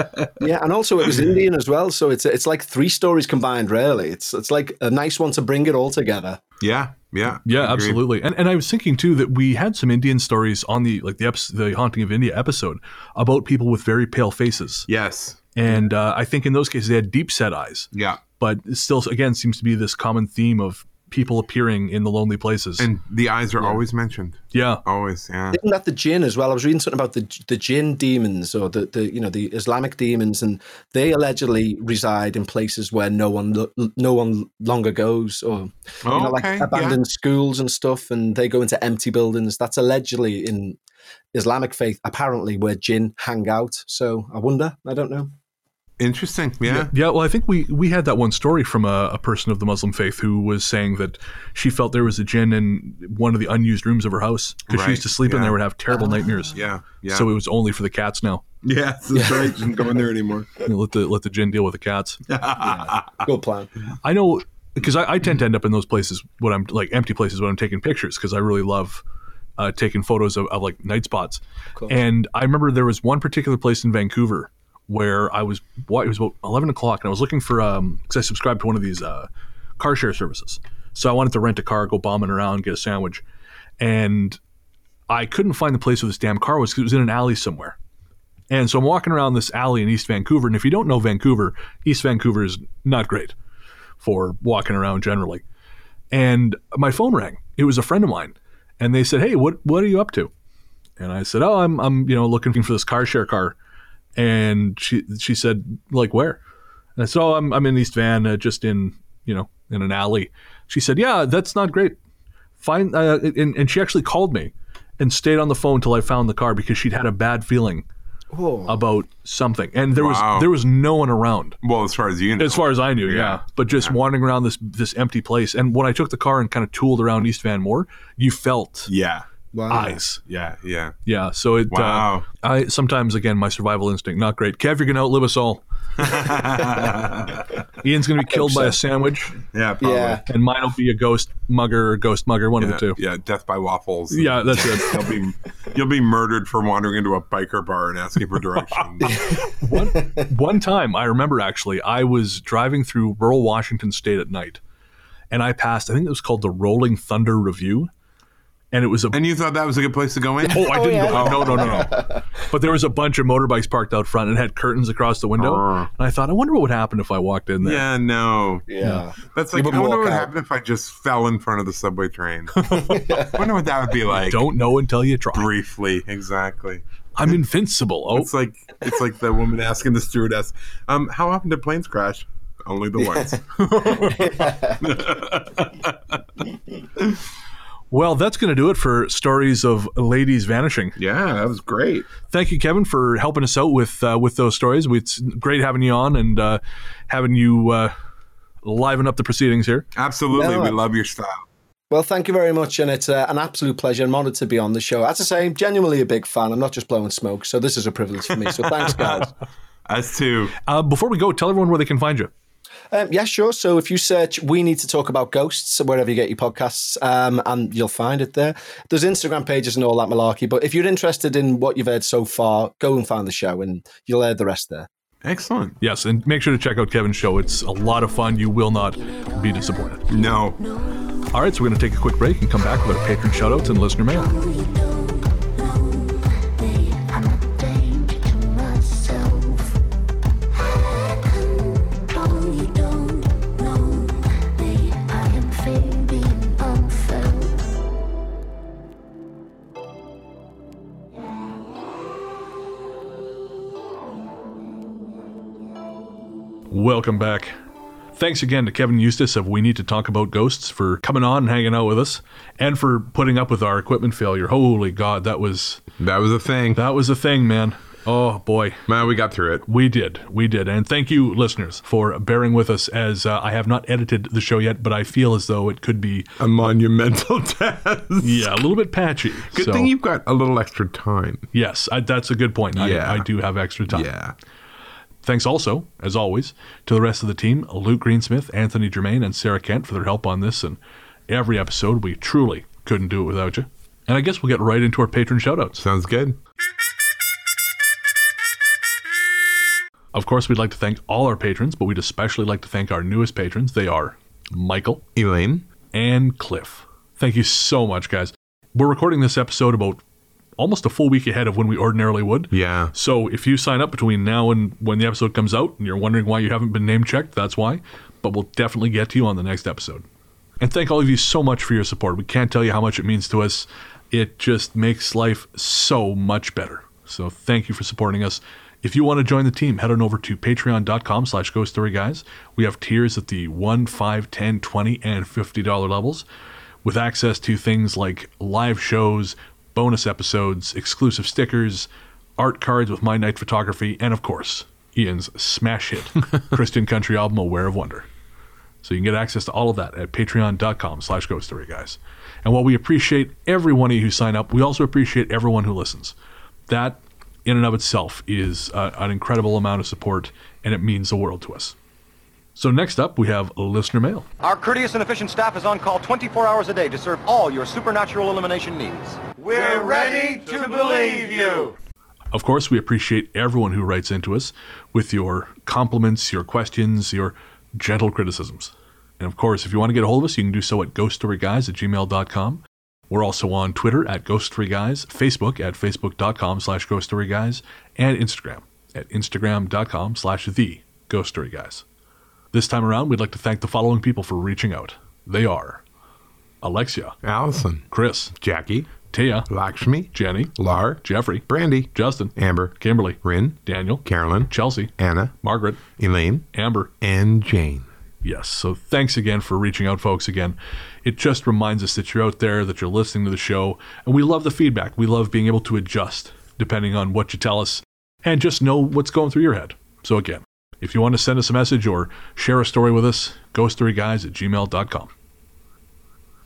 Speaker 3: Yeah, and also it was Indian as well, so it's it's like three stories combined. Really, it's it's like a nice one to bring it all together.
Speaker 2: Yeah, yeah,
Speaker 1: Yeah,
Speaker 2: agreed.
Speaker 1: absolutely. And and I was thinking too that we had some Indian stories on the like the episode, the Haunting of India episode about people with very pale faces,
Speaker 2: Yes,
Speaker 1: and uh, I think in those cases they had deep set eyes.
Speaker 2: yeah,
Speaker 1: But it still, again, seems to be this common theme of people appearing in the lonely places.
Speaker 2: and the eyes are always mentioned.
Speaker 1: yeah,
Speaker 2: Always, yeah.
Speaker 3: Isn't that the jinn as well? I was reading something about the the jinn demons or the, the you know the Islamic demons, and they allegedly reside in places where no one lo- no one longer goes, or you know, like
Speaker 2: Okay, yeah.
Speaker 3: abandoned schools and stuff, and they go into empty buildings. That's allegedly in Islamic faith, apparently, where jinn hang out. So I wonder. I don't know.
Speaker 2: Interesting. Yeah.
Speaker 1: Yeah, well, I think we we had that one story from a, a person of the Muslim faith who was saying that she felt there was a jinn in one of the unused rooms of her house because she used to
Speaker 2: Right,
Speaker 1: sleep in there and would have terrible nightmares.
Speaker 2: Yeah. Yeah.
Speaker 1: So it was only for the cats now.
Speaker 2: yeah, that's right. Didn't go in there anymore.
Speaker 1: You know, let the let the jinn deal with the cats.
Speaker 3: Good plan.
Speaker 1: I know because I, I tend to end up in those places when I'm like empty places when I'm taking pictures because I really love uh, taking photos of, of like night spots.
Speaker 3: course.
Speaker 1: And I remember there was one particular place in Vancouver where I was. It was about eleven o'clock, and I was looking for um because I subscribed to one of these uh, car share services. So I wanted to rent a car, go bombing around, get a sandwich, and I couldn't find the place where this damn car was because it was in an alley somewhere. And so I'm walking around this alley in East Vancouver, and if you don't know Vancouver, East Vancouver is not great for walking around generally. And my phone rang. It was a friend of mine, and they said, "Hey, what what are you up to?" And I said, "Oh, I'm I'm you know looking for this car share car." And she she said, "Like where?" And I said, "Oh, I'm I'm in East Van, uh, just in you know in an alley." She said, "Yeah, that's not great. Find." Uh, and, and she actually called me and stayed on the phone till I found the car because she'd had a bad feeling
Speaker 3: Oh,
Speaker 1: about something, and there
Speaker 2: Wow.
Speaker 1: was there was no one around.
Speaker 2: Well, as far as you know.
Speaker 1: As far as I knew, yeah.
Speaker 2: Yeah.
Speaker 1: But just wandering around this this empty place, and when I took the car and kind of tooled around East Van Moor, you felt
Speaker 2: yeah.
Speaker 3: Wow.
Speaker 1: eyes.
Speaker 2: Yeah. Yeah.
Speaker 1: Yeah. So it.
Speaker 2: Wow.
Speaker 1: Uh, I sometimes again my survival instinct not great. Kev, you're gonna outlive us all. Ian's gonna be killed by a sandwich,
Speaker 2: Yeah. Probably.
Speaker 3: Yeah.
Speaker 1: and mine will be a ghost mugger or ghost mugger, one
Speaker 2: Yeah,
Speaker 1: of the two.
Speaker 2: yeah, death by waffles.
Speaker 1: Yeah, that's it.
Speaker 2: You'll be you'll be murdered for wandering into a biker bar and asking for directions.
Speaker 1: one, one time I remember actually I was driving through rural Washington state at night and I passed I think it was called the Rolling Thunder Review and it was a
Speaker 2: and you thought that was a good place to go in?
Speaker 1: Oh, I didn't
Speaker 3: yeah.
Speaker 1: go. No, no, no, no. But there was a bunch of motorbikes parked out front and had curtains across the window.
Speaker 2: Uh.
Speaker 1: And I thought, I wonder what would happen if I walked in there.
Speaker 2: yeah, no.
Speaker 3: Yeah.
Speaker 2: That's like I wonder what
Speaker 3: out.
Speaker 2: happened if I just fell in front of the subway train. I wonder what that would be like.
Speaker 1: Don't know until you try.
Speaker 2: briefly, exactly.
Speaker 1: I'm invincible. Oh,
Speaker 2: It's like it's like the woman asking the stewardess, um, how often do planes crash? Only the once.
Speaker 1: well, that's going to do it for stories of ladies vanishing.
Speaker 2: Yeah, that was great.
Speaker 1: Thank you, Kevin, for helping us out with uh, with those stories. It's great having you on and uh, having you uh, liven up the proceedings here.
Speaker 2: Absolutely,
Speaker 3: No,
Speaker 2: we love your style.
Speaker 3: Well, thank you very much, and it's uh, an absolute pleasure. I'm honoured to be on the show. As I say, I'm genuinely a big fan. I'm not just blowing smoke, so this is a privilege for me. So thanks, guys.
Speaker 2: Us too.
Speaker 1: Uh, before we go, tell everyone where they can find you.
Speaker 3: Um, yeah, sure. So if you search "We Need to Talk About Ghosts" wherever you get your podcasts, um, and you'll find it there. There's Instagram pages and all that malarkey. But if you're interested in what you've heard so far, go and find the show, and you'll hear the rest there.
Speaker 2: Excellent.
Speaker 1: Yes, and make sure to check out Kevin's show. It's a lot of fun. You will not be disappointed.
Speaker 2: No.
Speaker 1: All right, so we're going to take a quick break and come back with our patron shoutouts and listener mail. Welcome back. Thanks again to Kevin Eustace of We Need to Talk About Ghosts for coming on and hanging out with us and for putting up with our equipment failure. Holy God, that was
Speaker 2: That was a thing.
Speaker 1: that was a thing, man. Oh boy.
Speaker 2: Man, we got through it.
Speaker 1: We did. We did. And thank you, listeners, for bearing with us as uh, I have not edited the show yet, but I feel as though it could be,
Speaker 2: A monumental task.
Speaker 1: yeah, a little bit patchy.
Speaker 2: Good
Speaker 1: So,
Speaker 2: thing you've got a little extra time.
Speaker 1: Yes, I, that's a good point.
Speaker 2: Yeah.
Speaker 1: I, I do have extra time.
Speaker 2: Yeah.
Speaker 1: Thanks also, as always, to the rest of the team Luke Greensmith, Anthony Germaine, and Sarah Kent for their help on this and every episode. We truly couldn't do it without you. And I guess we'll get right into our patron shoutouts.
Speaker 2: Sounds good.
Speaker 1: Of course, we'd like to thank all our patrons, but we'd especially like to thank our newest patrons. They are Michael
Speaker 2: Elaine.
Speaker 1: and Cliff. Thank you so much, guys. We're recording this episode about almost a full week ahead of when we ordinarily would.
Speaker 2: Yeah.
Speaker 1: So if you sign up between now and when the episode comes out and you're wondering why you haven't been name checked, that's why. But we'll definitely get to you on the next episode. And thank all of you so much for your support. We can't tell you how much it means to us. It just makes life so much better. So thank you for supporting us. If you want to join the team, head on over to patreon.com slash ghost story guys. We have tiers at the 1, 5, 10, 20, and $50 levels with access to things like live shows, bonus episodes, exclusive stickers, art cards with my night photography, and of course, Ian's smash hit Christian country album Aware of Wonder. So you can get access to all of that at patreon.com slash ghost story guys. And while we appreciate every one of you who sign up, we also appreciate everyone who listens. That in and of itself is uh, an incredible amount of support and it means the world to us. So next up, we have listener mail.
Speaker 7: Our courteous and efficient staff is on call 24 hours a day to serve all your supernatural elimination needs. We're ready to believe you.
Speaker 1: Of course, we appreciate everyone who writes into us with your compliments, your questions, your gentle criticisms. And of course, if you want to get a hold of us, you can do so at ghoststoryguys at gmail.com. We're also on Twitter at ghoststoryguys, Facebook at facebook.com slash ghoststoryguys, and Instagram at instagram.com slash the ghoststoryguys. This time around, we'd like to thank the following people for reaching out. They are Alexia,
Speaker 2: Allison.
Speaker 1: Chris,
Speaker 2: Jackie.
Speaker 1: Tia,
Speaker 2: Lakshmi.
Speaker 1: Jenny,
Speaker 2: Lar.
Speaker 1: Jeffrey,
Speaker 2: Brandy.
Speaker 1: Justin,
Speaker 2: Amber.
Speaker 1: Kimberly,
Speaker 2: Rin.
Speaker 1: Daniel,
Speaker 2: Carolyn.
Speaker 1: Chelsea,
Speaker 2: Anna.
Speaker 1: Margaret,
Speaker 2: Elaine.
Speaker 1: Amber,
Speaker 2: And Jane.
Speaker 1: Yes. So thanks again for reaching out, folks. Again, it just reminds us that you're out there, that you're listening to the show, and we love the feedback. We love being able to adjust depending on what you tell us and just know what's going through your head. So again, if you want to send us a message or share a story with us, ghoststoryguys at gmail.com.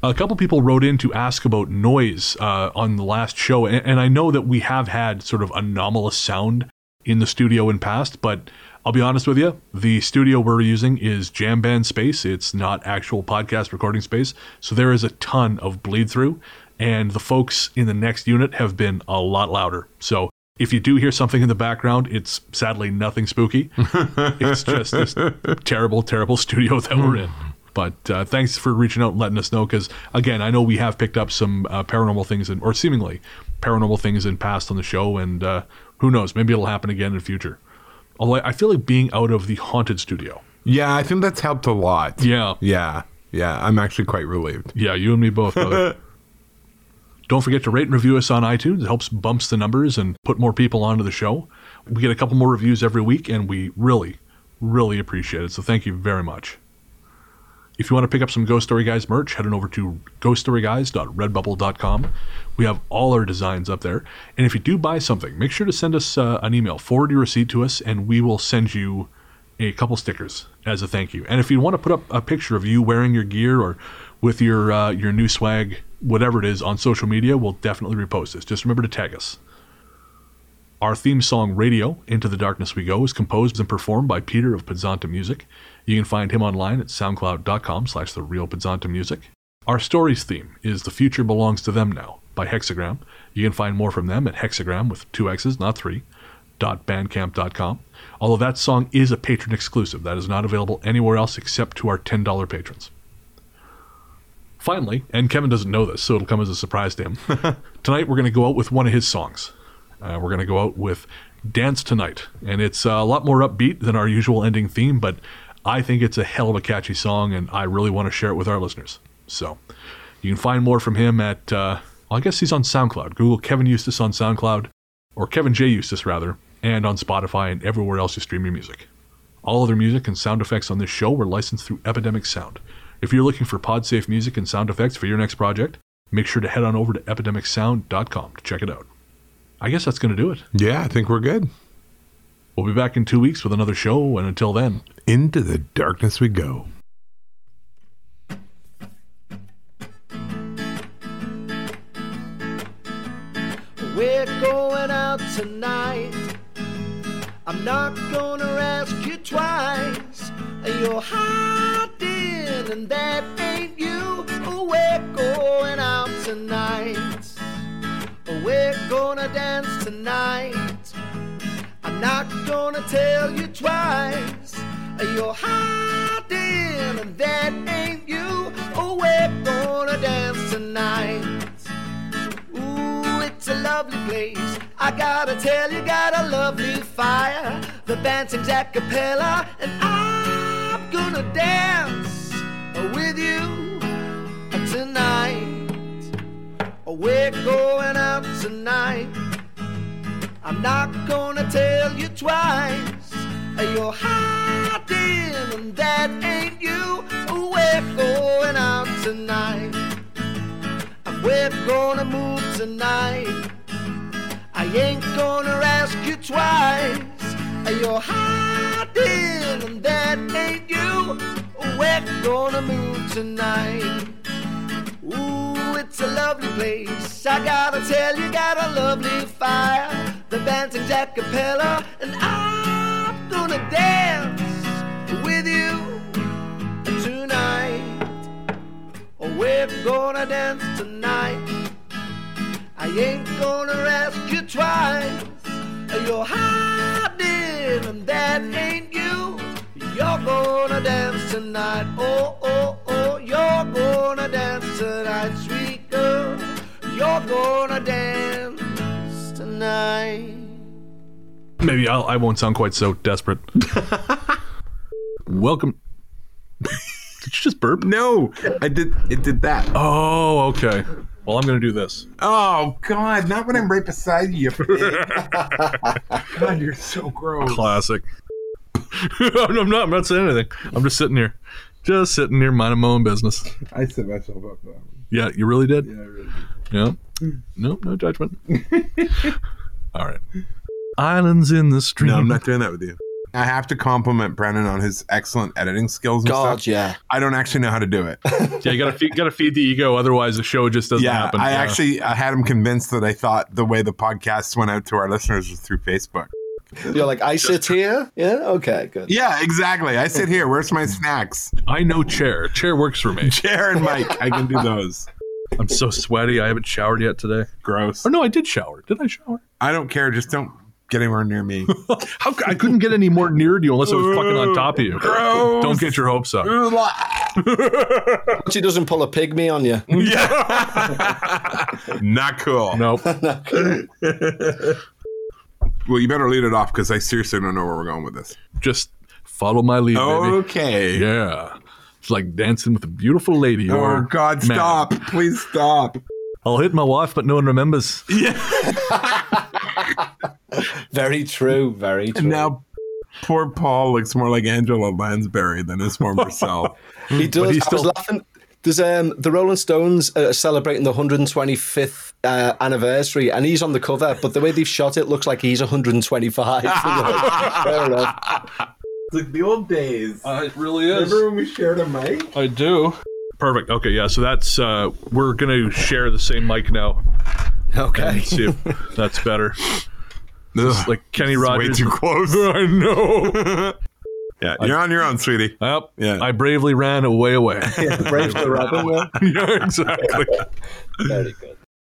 Speaker 1: A couple people wrote in to ask about noise uh, on the last show, and, and I know that we have had sort of anomalous sound in the studio in past, but I'll be honest with you, the studio we're using is jam band space. It's not actual podcast recording space, so there is a ton of bleed through, and the folks in the next unit have been a lot louder. So if you do hear something in the background, it's sadly nothing spooky. it's just this terrible, terrible studio that we're in. But uh, thanks for reaching out and letting us know. Because again, I know we have picked up some uh, paranormal things, in, or seemingly paranormal things in past on the show, and uh, who knows, maybe it'll happen again in the future. Although I feel like being out of the haunted studio.
Speaker 2: Yeah, I think that's helped a lot.
Speaker 1: Yeah,
Speaker 2: Yeah. Yeah. I'm actually quite relieved.
Speaker 1: yeah, you and me both. Don't forget to rate and review us on iTunes. It helps bumps the numbers and put more people onto the show. We get a couple more reviews every week, and we really, really appreciate it. So thank you very much. If you want to pick up some Ghost Story Guys merch, head on over to ghoststoryguys.redbubble.com. We have all our designs up there. And if you do buy something, make sure to send us uh, an email, forward your receipt to us, and we will send you a couple stickers as a thank you. And if you want to put up a picture of you wearing your gear or with your uh, your new swag, whatever it is, on social media, we'll definitely repost this. Just remember to tag us. Our theme song, Radio, Into the Darkness We Go, is composed and performed by Peter of Podzontom Music. You can find him online at soundcloud.com slash the real Music. Our stories theme is The Future Belongs to Them Now by Hexxagram. You can find more from them at hexagram with two X's, not three, dot bandcamp.com. Although that song is a patron exclusive. That is not available anywhere else except to our $10 patrons. Finally, and Kevin doesn't know this, so it'll come as a surprise to him. Tonight we're going to go out with one of his songs. Uh, we're going to go out with Dance Tonight. And it's uh, a lot more upbeat than our usual ending theme, but I think it's a hell of a catchy song, and I really want to share it with our listeners. So you can find more from him at, uh, well, I guess he's on SoundCloud. Google Kevin Eustace on SoundCloud, or Kevin J. Eustace, rather, and on Spotify and everywhere else you stream your music. All other music and sound effects on this show were licensed through Epidemic Sound. If you're looking for PodSafe music and sound effects for your next project, make sure to head on over to epidemicsound.com to check it out. I guess that's going to do it.
Speaker 2: Yeah, I think we're good.
Speaker 1: We'll be back in two weeks with another show, and until then,
Speaker 2: Into the darkness we go.
Speaker 8: We're going out tonight. I'm not gonna ask you twice. You're hiding, and that ain't you. Oh, we're going out tonight. We're gonna dance tonight. I'm not gonna tell you twice. You're hiding, and that ain't you. Oh, we're gonna dance tonight. Ooh, it's a lovely place. I gotta tell you, got a lovely fire. The band sings a cappella, and I'm gonna dance with you tonight. We're going out tonight. I'm not gonna tell you twice. You're hiding, and that ain't you. We're going out tonight. We're gonna move tonight. I ain't gonna ask you twice. You're hiding, and that ain't you. We're gonna move tonight. Ooh, it's a lovely place. I gotta tell you, got a lovely fire. The band sings a cappella, and I'm gonna dance with you tonight. We're gonna dance tonight. I ain't gonna ask you twice. You're hiding, and that ain't you. You're gonna dance tonight. Oh, oh, oh, you're gonna dance tonight, sweet girl. You're gonna dance tonight.
Speaker 1: Maybe I'll, I won't sound quite so desperate. Welcome. Did you just burp?
Speaker 2: No, I did. It did that.
Speaker 1: Oh, okay. Well, I'm going to do this.
Speaker 2: Oh God! Not when I'm right beside you. God, you're so gross.
Speaker 1: Classic. I'm not. I'm not saying anything. I'm just sitting here, just sitting here minding my own business.
Speaker 2: I set myself up though.
Speaker 1: Yeah, you really did.
Speaker 2: Yeah, I really.
Speaker 1: Yeah. Nope, no judgment. All right. Islands in the stream.
Speaker 2: No, I'm not doing that with you. I have to compliment Brennan on his excellent editing skills and
Speaker 3: God,
Speaker 2: stuff.
Speaker 3: yeah.
Speaker 2: I don't actually know how to do it.
Speaker 1: Yeah, you gotta feed, gotta feed the ego, otherwise the show just doesn't
Speaker 2: yeah,
Speaker 1: happen.
Speaker 2: I
Speaker 1: Yeah.
Speaker 2: actually I had him convinced that I thought the way the podcast went out to our listeners was through Facebook.
Speaker 3: You're like, I sit here. Yeah. Okay. Good.
Speaker 2: Yeah, exactly. I sit here. Where's my snacks?
Speaker 1: I know chair. Chair works for me.
Speaker 2: Chair and mic. I can do those.
Speaker 1: I'm so sweaty. I haven't showered yet today.
Speaker 2: Gross.
Speaker 1: Oh no, I did shower. Did I shower?
Speaker 2: I don't care. Just don't get anywhere near me.
Speaker 1: How c- I couldn't get any more near to you unless I was fucking on top of you.
Speaker 2: Gross.
Speaker 1: Don't get your hopes up.
Speaker 3: But she doesn't pull a pygmy on you.
Speaker 2: Not cool.
Speaker 1: Nope.
Speaker 2: Well, you better lead it off because I seriously don't know where we're going with this.
Speaker 1: Just follow my lead, baby.
Speaker 2: Okay.
Speaker 1: Yeah. It's like dancing with a beautiful lady.
Speaker 2: Oh
Speaker 1: or
Speaker 2: God!
Speaker 1: man.
Speaker 2: Stop! Please stop.
Speaker 1: I'll hit my wife, but no one remembers.
Speaker 3: Very true. Very true.
Speaker 2: And now, poor Paul looks more like Angela Lansbury than his former self.
Speaker 3: he does.
Speaker 1: he's
Speaker 3: I was
Speaker 1: still-
Speaker 3: laughing. There's um the Rolling Stones are celebrating the 125th uh, anniversary, and he's on the cover. But the way they've shot it looks like he's 125. Fair enough.
Speaker 2: It's like the old days.
Speaker 1: it really is.
Speaker 2: Remember when we shared a mic?
Speaker 1: I do. Perfect. Okay, yeah. So that's uh we're gonna share the same mic now.
Speaker 3: Okay.
Speaker 1: And see if that's better. It's like Kenny Rogers.
Speaker 2: Way too close.
Speaker 1: I know.
Speaker 2: Yeah, you're on your own, sweetie.
Speaker 1: Yep.
Speaker 2: Yeah.
Speaker 1: I bravely ran away away.
Speaker 3: Brave the rabbit. yeah.
Speaker 1: yeah, exactly.
Speaker 3: Very good.